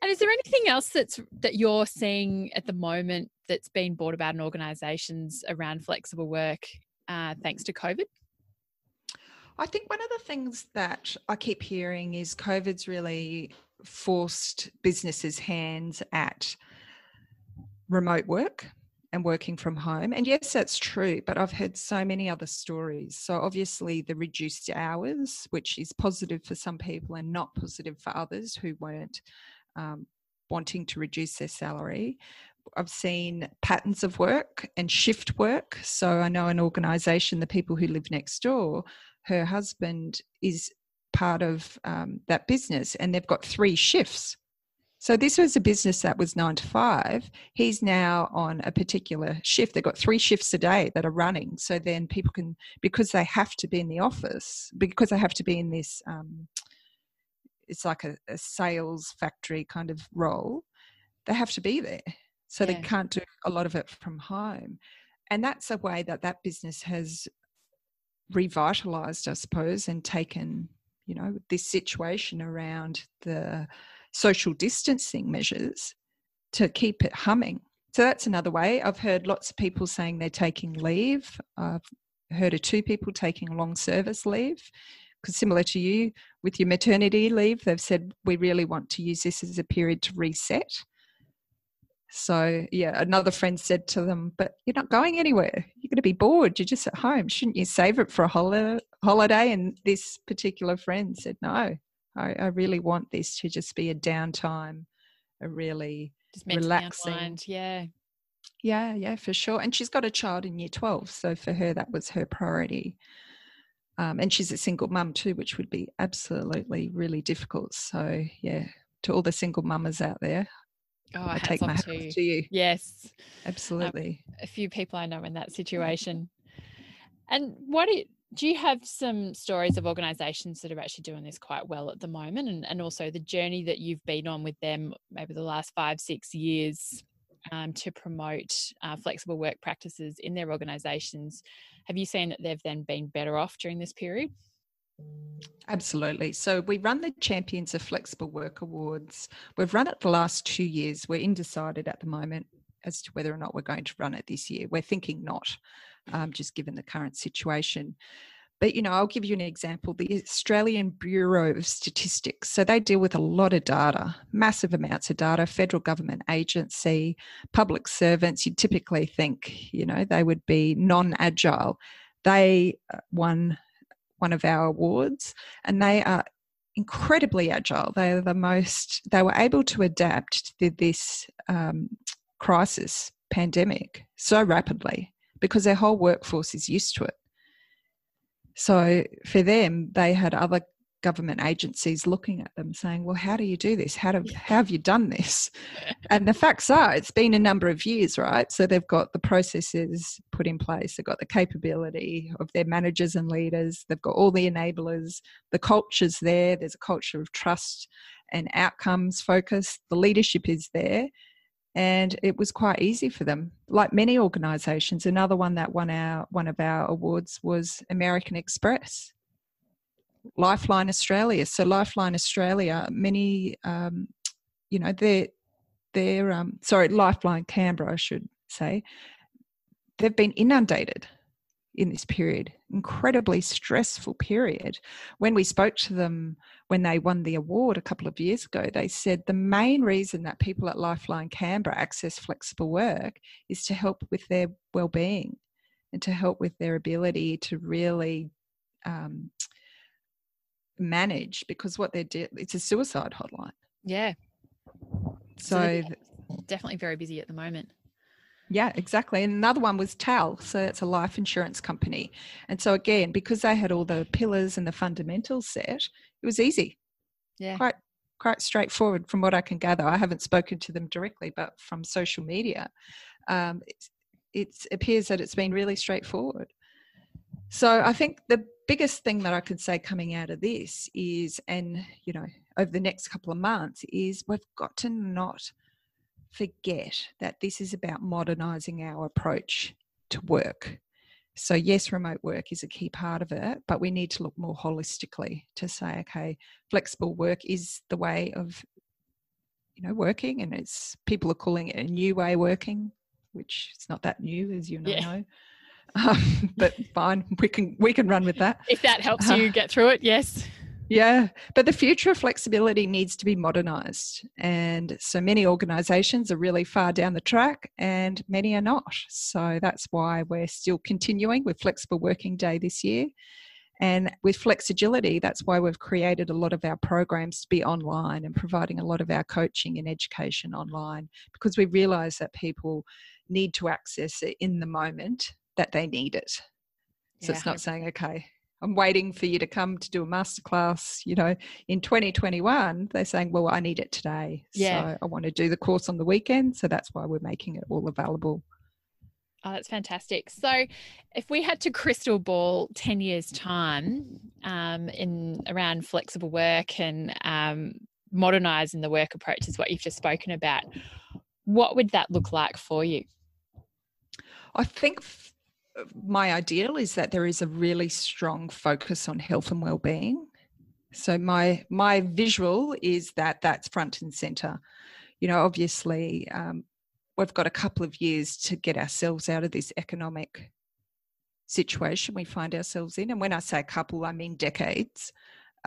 And is there anything else that's that you're seeing at the moment that's been brought about in organisations around flexible work uh, thanks to COVID? I think one of the things that I keep hearing is COVID's really forced businesses' hands at remote work and working from home. And yes, that's true, but I've heard so many other stories. So, obviously, the reduced hours, which is positive for some people and not positive for others who weren't um, wanting to reduce their salary. I've seen patterns of work and shift work. So, I know an organisation, the people who live next door, her husband is part of um, that business and they've got three shifts. So this was a business that was nine to five. He's now on a particular shift. They've got three shifts a day that are running. So then people can, because they have to be in the office, because they have to be in this, um, it's like a, a, sales factory kind of role, they have to be there. So yeah. they can't do a lot of it from home. And that's a way that that business has revitalized, I suppose, and taken, you know, this situation around the, social distancing measures to keep it humming. So that's another way. I've heard lots of people saying they're taking leave. I've heard of two people taking long service leave. Because similar to you with your maternity leave, they've said we really want to use this as a period to reset. So yeah, another friend said to them, "But you're not going anywhere. You're going to be bored. You're just at home. Shouldn't you save it for a holiday?" And this particular friend said, "No, I, I really want this to just be a downtime, a really just relaxing. Unwind. Yeah. Yeah, yeah, for sure. And she's got a child in year 12. So for her, that was her priority. Um, and she's a single mum too, which would be absolutely really difficult. So, yeah, to all the single mamas out there, oh, I take my hat to, to you. Yes. Absolutely. Um, a few people I know in that situation. And what it, do you have some stories of organizations that are actually doing this quite well at the moment and, and also the journey that you've been on with them maybe the last five six years um, to promote uh, flexible work practices in their organizations have you seen that they've then been better off during this period Absolutely. So we run the Champions of Flexible Work Awards. We've run it the last two years. We're undecided at the moment as to whether or not we're going to run it this year. We're thinking not um, just given the current situation. But, you know, I'll give you an example the Australian Bureau of Statistics. So they deal with a lot of data, massive amounts of data, federal government agency, public servants. You'd typically think, you know, they would be non agile. They uh, won one of our awards and they are incredibly agile. They are the most, they were able to adapt to this um, crisis, pandemic, so rapidly because their whole workforce is used to it. So for them, they had other government agencies looking at them saying, Well, how do you do this? How, do, how have you done this? and the facts are, it's been a number of years, right? So they've got the processes put in place, they've got the capability of their managers and leaders, they've got all the enablers, the culture's there, there's a culture of trust and outcomes focus, the leadership is there. And it was quite easy for them. Like many organisations, another one that won our one of our awards was American Express Lifeline Australia. So Lifeline Australia, many, um, you know, they're, they're um, sorry, Lifeline Canberra, I should say, they've been inundated in this period, incredibly stressful period. When we spoke to them when they won the award a couple of years ago, they said the main reason that people at Lifeline Canberra access flexible work is to help with their well-being and to help with their ability to really um, manage because what they're de- it's a suicide hotline. Yeah. So, so definitely very busy at the moment. Yeah, exactly. And another one was TAL, so it's a life insurance company. And so again, because they had all the pillars and the fundamentals set, it was easy. Yeah. Quite quite straightforward from what I can gather. I haven't spoken to them directly, but from social media, um, it appears that it's been really straightforward. So I think the biggest thing that I could say coming out of this is, and you know, over the next couple of months, is we've got to not forget that this is about modernizing our approach to work. So, yes, remote work is a key part of it, but we need to look more holistically to say, okay, flexible work is the way of, you know, working, and it's people are calling it a new way working, which is not that new, as you know. Yeah. Um, but fine, we can we can run with that. If that helps you uh, get through it, yes. Yeah, but the future of flexibility needs to be modernized. And so many organizations are really far down the track and many are not. So that's why we're still continuing with Flexible Working Day this year. And with Flexagility, that's why we've created a lot of our programs to be online and providing a lot of our coaching and education online because we realize that people need to access it in the moment that they need it. So yeah, it's not saying, okay, I'm waiting for you to come to do a masterclass. You know, in 2021, they're saying, well, I need it today. Yeah. So I want to do the course on the weekend. So that's why we're making it all available. Oh, that's fantastic. So, if we had to crystal ball 10 years' time um, in around flexible work and um, modernizing the work approach, is what you've just spoken about, what would that look like for you? I think my ideal is that there is a really strong focus on health and well-being. So my my visual is that that's front and center. You know obviously um, we've got a couple of years to get ourselves out of this economic situation we find ourselves in. And when i say a couple i mean decades.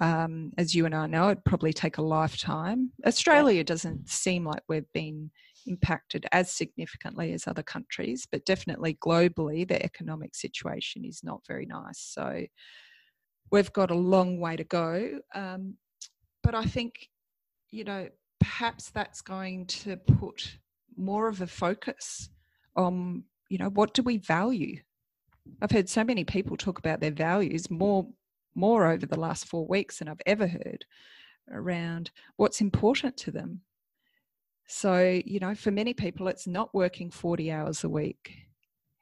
Um, as you and i know it'd probably take a lifetime. Australia doesn't seem like we've been impacted as significantly as other countries, but definitely globally, the economic situation is not very nice. So we've got a long way to go. Um, but I think, you know, perhaps that's going to put more of a focus on, you know, what do we value? I've heard so many people talk about their values more more over the last four weeks than I've ever heard around what's important to them so, you know, for many people, it's not working 40 hours a week.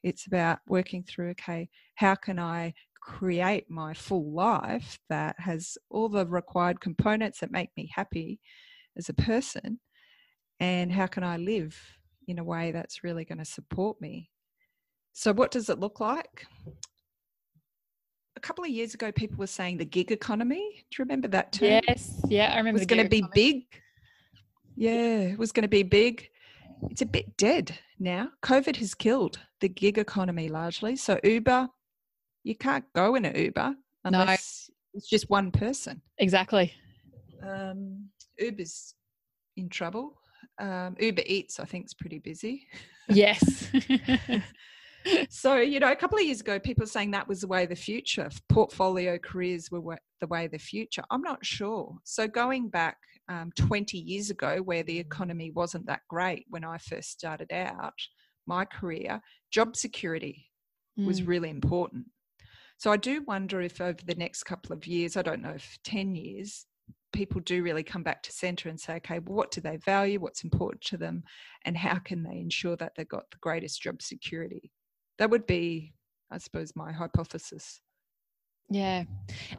It's about working through, okay, how can I create my full life that has all the required components that make me happy as a person? And how can I live in a way that's really going to support me? So, what does it look like? A couple of years ago, people were saying the gig economy. Do you remember that term? Yes, yeah, I remember. It was going to be big yeah, it was going to be big. It's a bit dead now. COVID has killed the gig economy largely. So Uber, you can't go in an Uber unless no. it's just one person. Exactly. Um, Uber's in trouble. Um, Uber Eats, I think, is pretty busy. Yes. so, you know, a couple of years ago, people were saying that was the way of the future. Portfolio careers were the way of the future. I'm not sure. So, going back um, 20 years ago, where the economy wasn't that great when I first started out my career, job security mm. was really important. So I do wonder if over the next couple of years, I don't know if 10 years, people do really come back to centre and say, okay, well, what do they value? What's important to them? And how can they ensure that they've got the greatest job security? That would be, I suppose, my hypothesis. Yeah.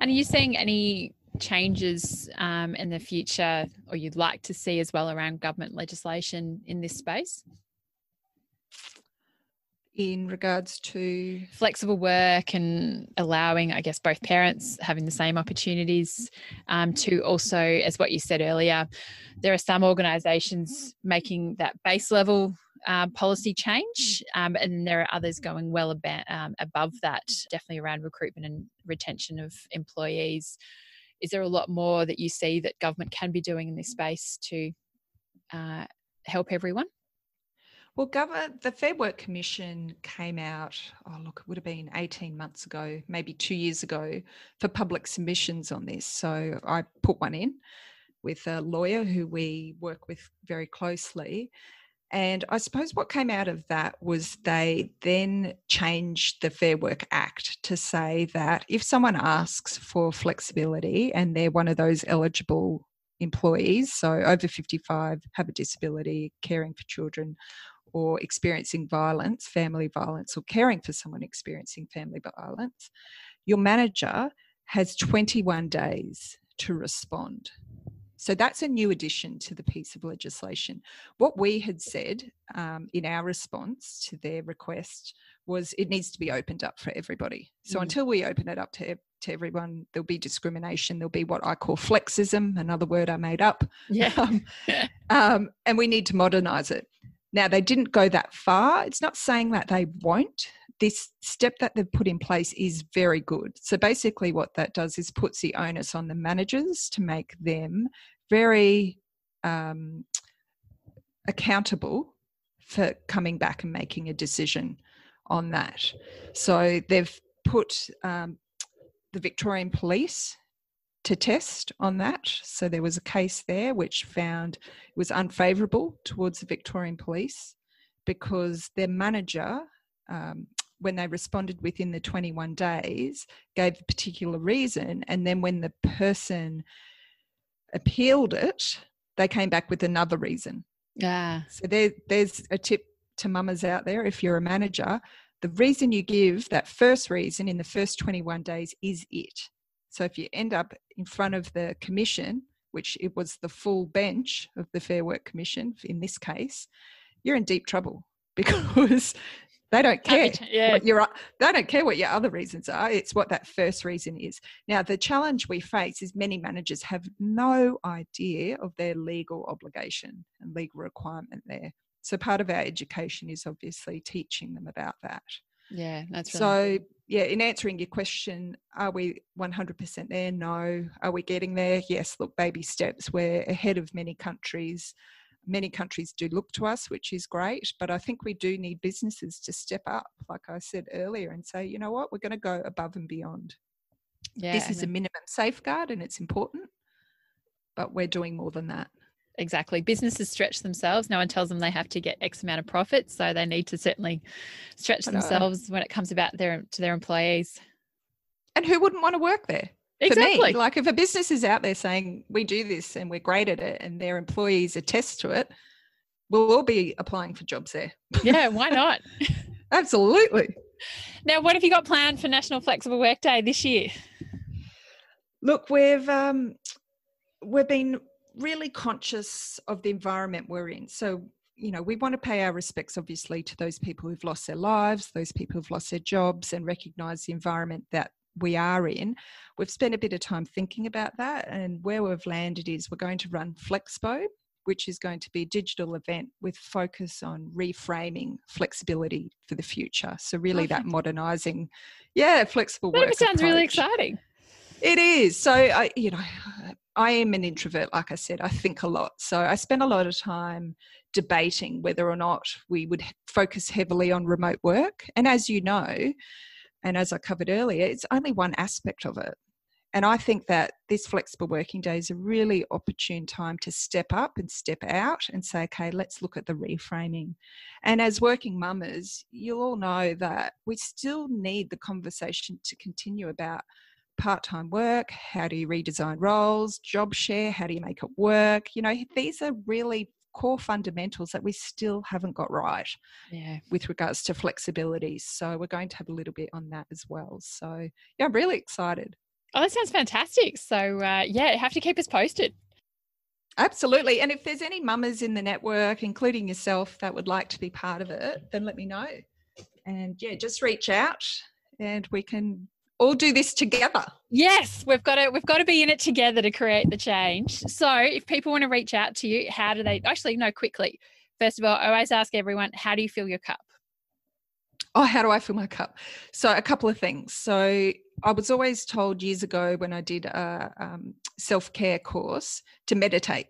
And are you seeing any changes um, in the future or you'd like to see as well around government legislation in this space? in regards to flexible work and allowing, I guess, both parents having the same opportunities um, to also, as what you said earlier, there are some organisations making that base level uh, policy change, um, and there are others going well um, above that, definitely around recruitment and retention of employees. Is there a lot more that you see that government can be doing in this space to uh, help everyone? Well, the Fair Work Commission came out, oh, look, it would have been 18 months ago, maybe two years ago, for public submissions on this. So I put one in with a lawyer who we work with very closely. And I suppose what came out of that was they then changed the Fair Work Act to say that if someone asks for flexibility and they're one of those eligible employees, so over 55, have a disability, caring for children, or experiencing violence, family violence, or caring for someone experiencing family violence, your manager has 21 days to respond. So that's a new addition to the piece of legislation. What we had said um, in our response to their request was it needs to be opened up for everybody. So mm. until we open it up to, to everyone, there'll be discrimination. There'll be what I call flexism, another word I made up. Yeah. Um, um, and we need to modernize it. Now, they didn't go that far. It's not saying that they won't. This step that they've put in place is very good. So, basically, what that does is puts the onus on the managers to make them very um, accountable for coming back and making a decision on that. So, they've put um, the Victorian Police to test on that. So there was a case there which found it was unfavourable towards the Victorian Police because their manager, um, when they responded within the 21 days, gave a particular reason. And then when the person appealed it, they came back with another reason. Yeah. So there, there's a tip to mamas out there if you're a manager. The reason you give, that first reason in the first 21 days, is it. So if you end up in front of the commission, which it was the full bench of the Fair Work Commission in this case, you're in deep trouble because they don't care yeah. what your they don't care what your other reasons are. It's what that first reason is. Now the challenge we face is many managers have no idea of their legal obligation and legal requirement there. So part of our education is obviously teaching them about that. Yeah, that's really so. Yeah, in answering your question, are we 100% there? No. Are we getting there? Yes. Look, baby steps. We're ahead of many countries. Many countries do look to us, which is great, but I think we do need businesses to step up, like I said earlier, and say, you know what, we're going to go above and beyond. Yeah, this is a minimum safeguard and it's important, but we're doing more than that exactly. Businesses stretch themselves. No one tells them they have to get X amount of profit, so they need to certainly stretch uh, themselves when it comes about their to their employees. And who wouldn't want to work there? Exactly. Like if a business is out there saying we do this and we're great at it, and their employees attest to it, we'll all be applying for jobs there. Yeah, why not? Absolutely. Now, what have you got planned for National Flexible Work Day this year? Look, we've um, we've been really conscious of the environment we're in. So, you know, we want to pay our respects, obviously, to those people who've lost their lives, those people who've lost their jobs, and recognize the environment that we are in. We've spent a bit of time thinking about that, and where we've landed is we're going to run Flexpo, which is going to be a digital event with focus on reframing flexibility for the future. So, really, that modernizing, yeah, flexible work. that work. sounds approach. really exciting. It is. So, I, you know, I am an introvert, like I said, I think a lot. So I spend a lot of time debating whether or not we would focus heavily on remote work. And as you know, and as I covered earlier, it's only one aspect of it. and I think that this flexible working day is a really opportune time to step up and step out and say, okay, let's look at the reframing. And as working mamas, you'll all know that we still need the conversation to continue about part time work, how do you redesign roles, job share, how do you make it work? You know, these are really core fundamentals that we still haven't got right yeah. with regards to flexibility. So we're going to have a little bit on that as well. So yeah, I'm really excited. Oh, that sounds fantastic. So uh, yeah, have to keep us posted. Absolutely. And if there's any mamas in the network, including yourself, that would like to be part of it, then let me know. And yeah, just reach out and we can all do this together. Yes, we've got to we've got to be in it together to create the change. So, if people want to reach out to you, how do they actually no quickly? First of all, I always ask everyone, how do you fill your cup? Oh, how do I fill my cup? So, a couple of things. So, I was always told years ago when I did a um, self care course to meditate.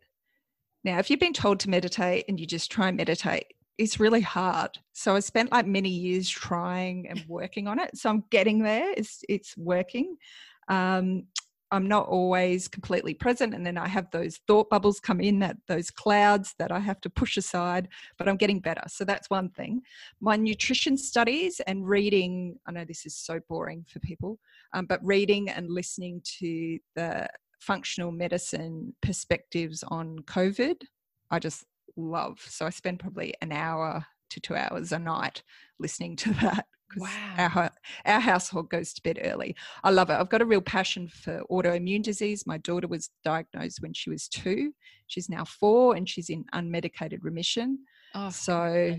Now, if you've been told to meditate and you just try and meditate, it's really hard. So I spent like many years trying and working on it. So I'm getting there. It's it's working. Um, I'm not always completely present, and then I have those thought bubbles come in, that those clouds that I have to push aside. But I'm getting better. So that's one thing. My nutrition studies and reading. I know this is so boring for people, um, but reading and listening to the functional medicine perspectives on COVID, I just love. So I spend probably an hour to two hours a night listening to that. Wow. Our, our household goes to bed early. I love it. I've got a real passion for autoimmune disease. My daughter was diagnosed when she was two. She's now four and she's in unmedicated remission. Oh, so,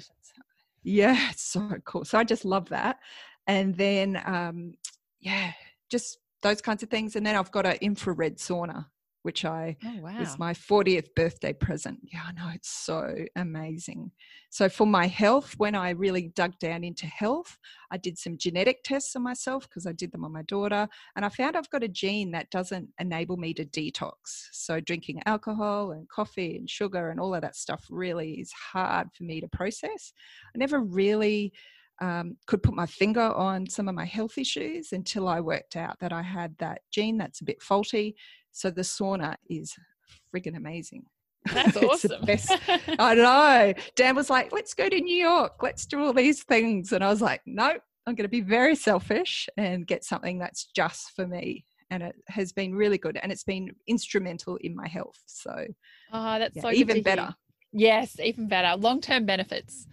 yeah, it's so cool. So I just love that. And then, um, yeah, just those kinds of things. And then I've got an infrared sauna which I oh, wow. was my 40th birthday present. Yeah, I know it's so amazing. So for my health, when I really dug down into health, I did some genetic tests on myself because I did them on my daughter, and I found I've got a gene that doesn't enable me to detox. So drinking alcohol and coffee and sugar and all of that stuff really is hard for me to process. I never really um, could put my finger on some of my health issues until I worked out that I had that gene that's a bit faulty. So the sauna is friggin' amazing. That's awesome. I know. Dan was like, let's go to New York. Let's do all these things. And I was like, nope, I'm going to be very selfish and get something that's just for me. And it has been really good. And it's been instrumental in my health. So, oh, that's yeah, so even better. Yes, even better. Long term benefits.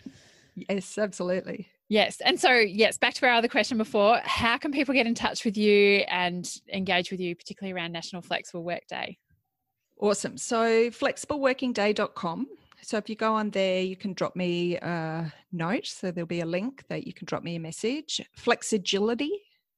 Yes, absolutely. Yes. And so, yes, back to our other question before how can people get in touch with you and engage with you, particularly around National Flexible Work Day? Awesome. So, flexibleworkingday.com. So, if you go on there, you can drop me a note. So, there'll be a link that you can drop me a message. Flexagility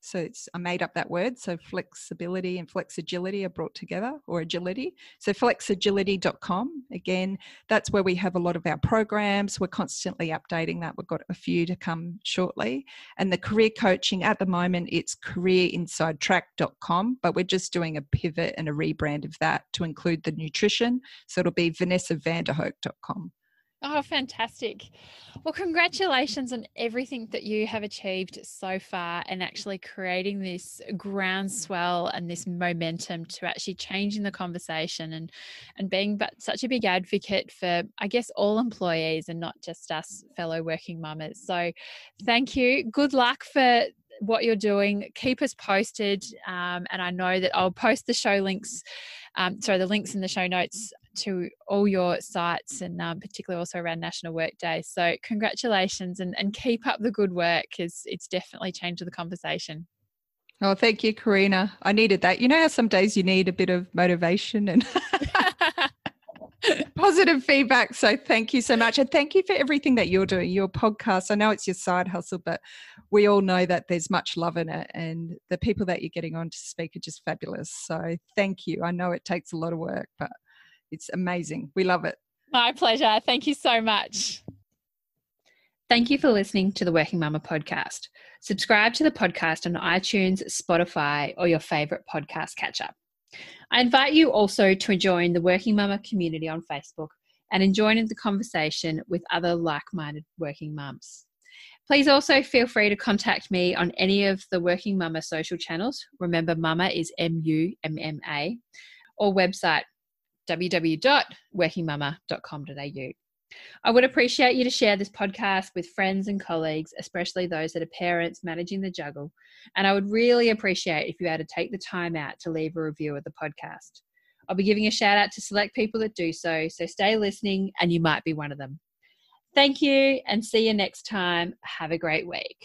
so it's I made up that word. So flexibility and flexagility are brought together, or agility. So flexagility.com. Again, that's where we have a lot of our programs. We're constantly updating that. We've got a few to come shortly. And the career coaching at the moment, it's careerinsidetrack.com, but we're just doing a pivot and a rebrand of that to include the nutrition. So it'll be vanessavanderhoek.com. Oh, fantastic. Well, congratulations on everything that you have achieved so far and actually creating this groundswell and this momentum to actually changing the conversation and and being but such a big advocate for I guess all employees and not just us fellow working mamas. So thank you. Good luck for what you're doing. Keep us posted. Um, and I know that I'll post the show links, um, sorry, the links in the show notes to all your sites and um, particularly also around National Work Day. So congratulations and, and keep up the good work because it's definitely changed the conversation. Oh, thank you, Karina. I needed that. You know how some days you need a bit of motivation and positive feedback. So thank you so much. And thank you for everything that you're doing, your podcast. I know it's your side hustle, but we all know that there's much love in it. And the people that you're getting on to speak are just fabulous. So thank you. I know it takes a lot of work, but it's amazing. We love it. My pleasure. Thank you so much. Thank you for listening to the Working Mumma podcast. Subscribe to the podcast on iTunes, Spotify, or your favorite podcast catcher. I invite you also to join the Working Mumma community on Facebook and join in the conversation with other like minded working mums. Please also feel free to contact me on any of the Working Mumma social channels. Remember, Mumma is M U M M A, or website www.workingmumma.com.au. I would appreciate you to share this podcast with friends and colleagues, especially those that are parents managing the juggle. And I would really appreciate if you had to take the time out to leave a review of the podcast. I'll be giving a shout out to select people that do so, so stay listening and you might be one of them. Thank you and see you next time. Have a great week.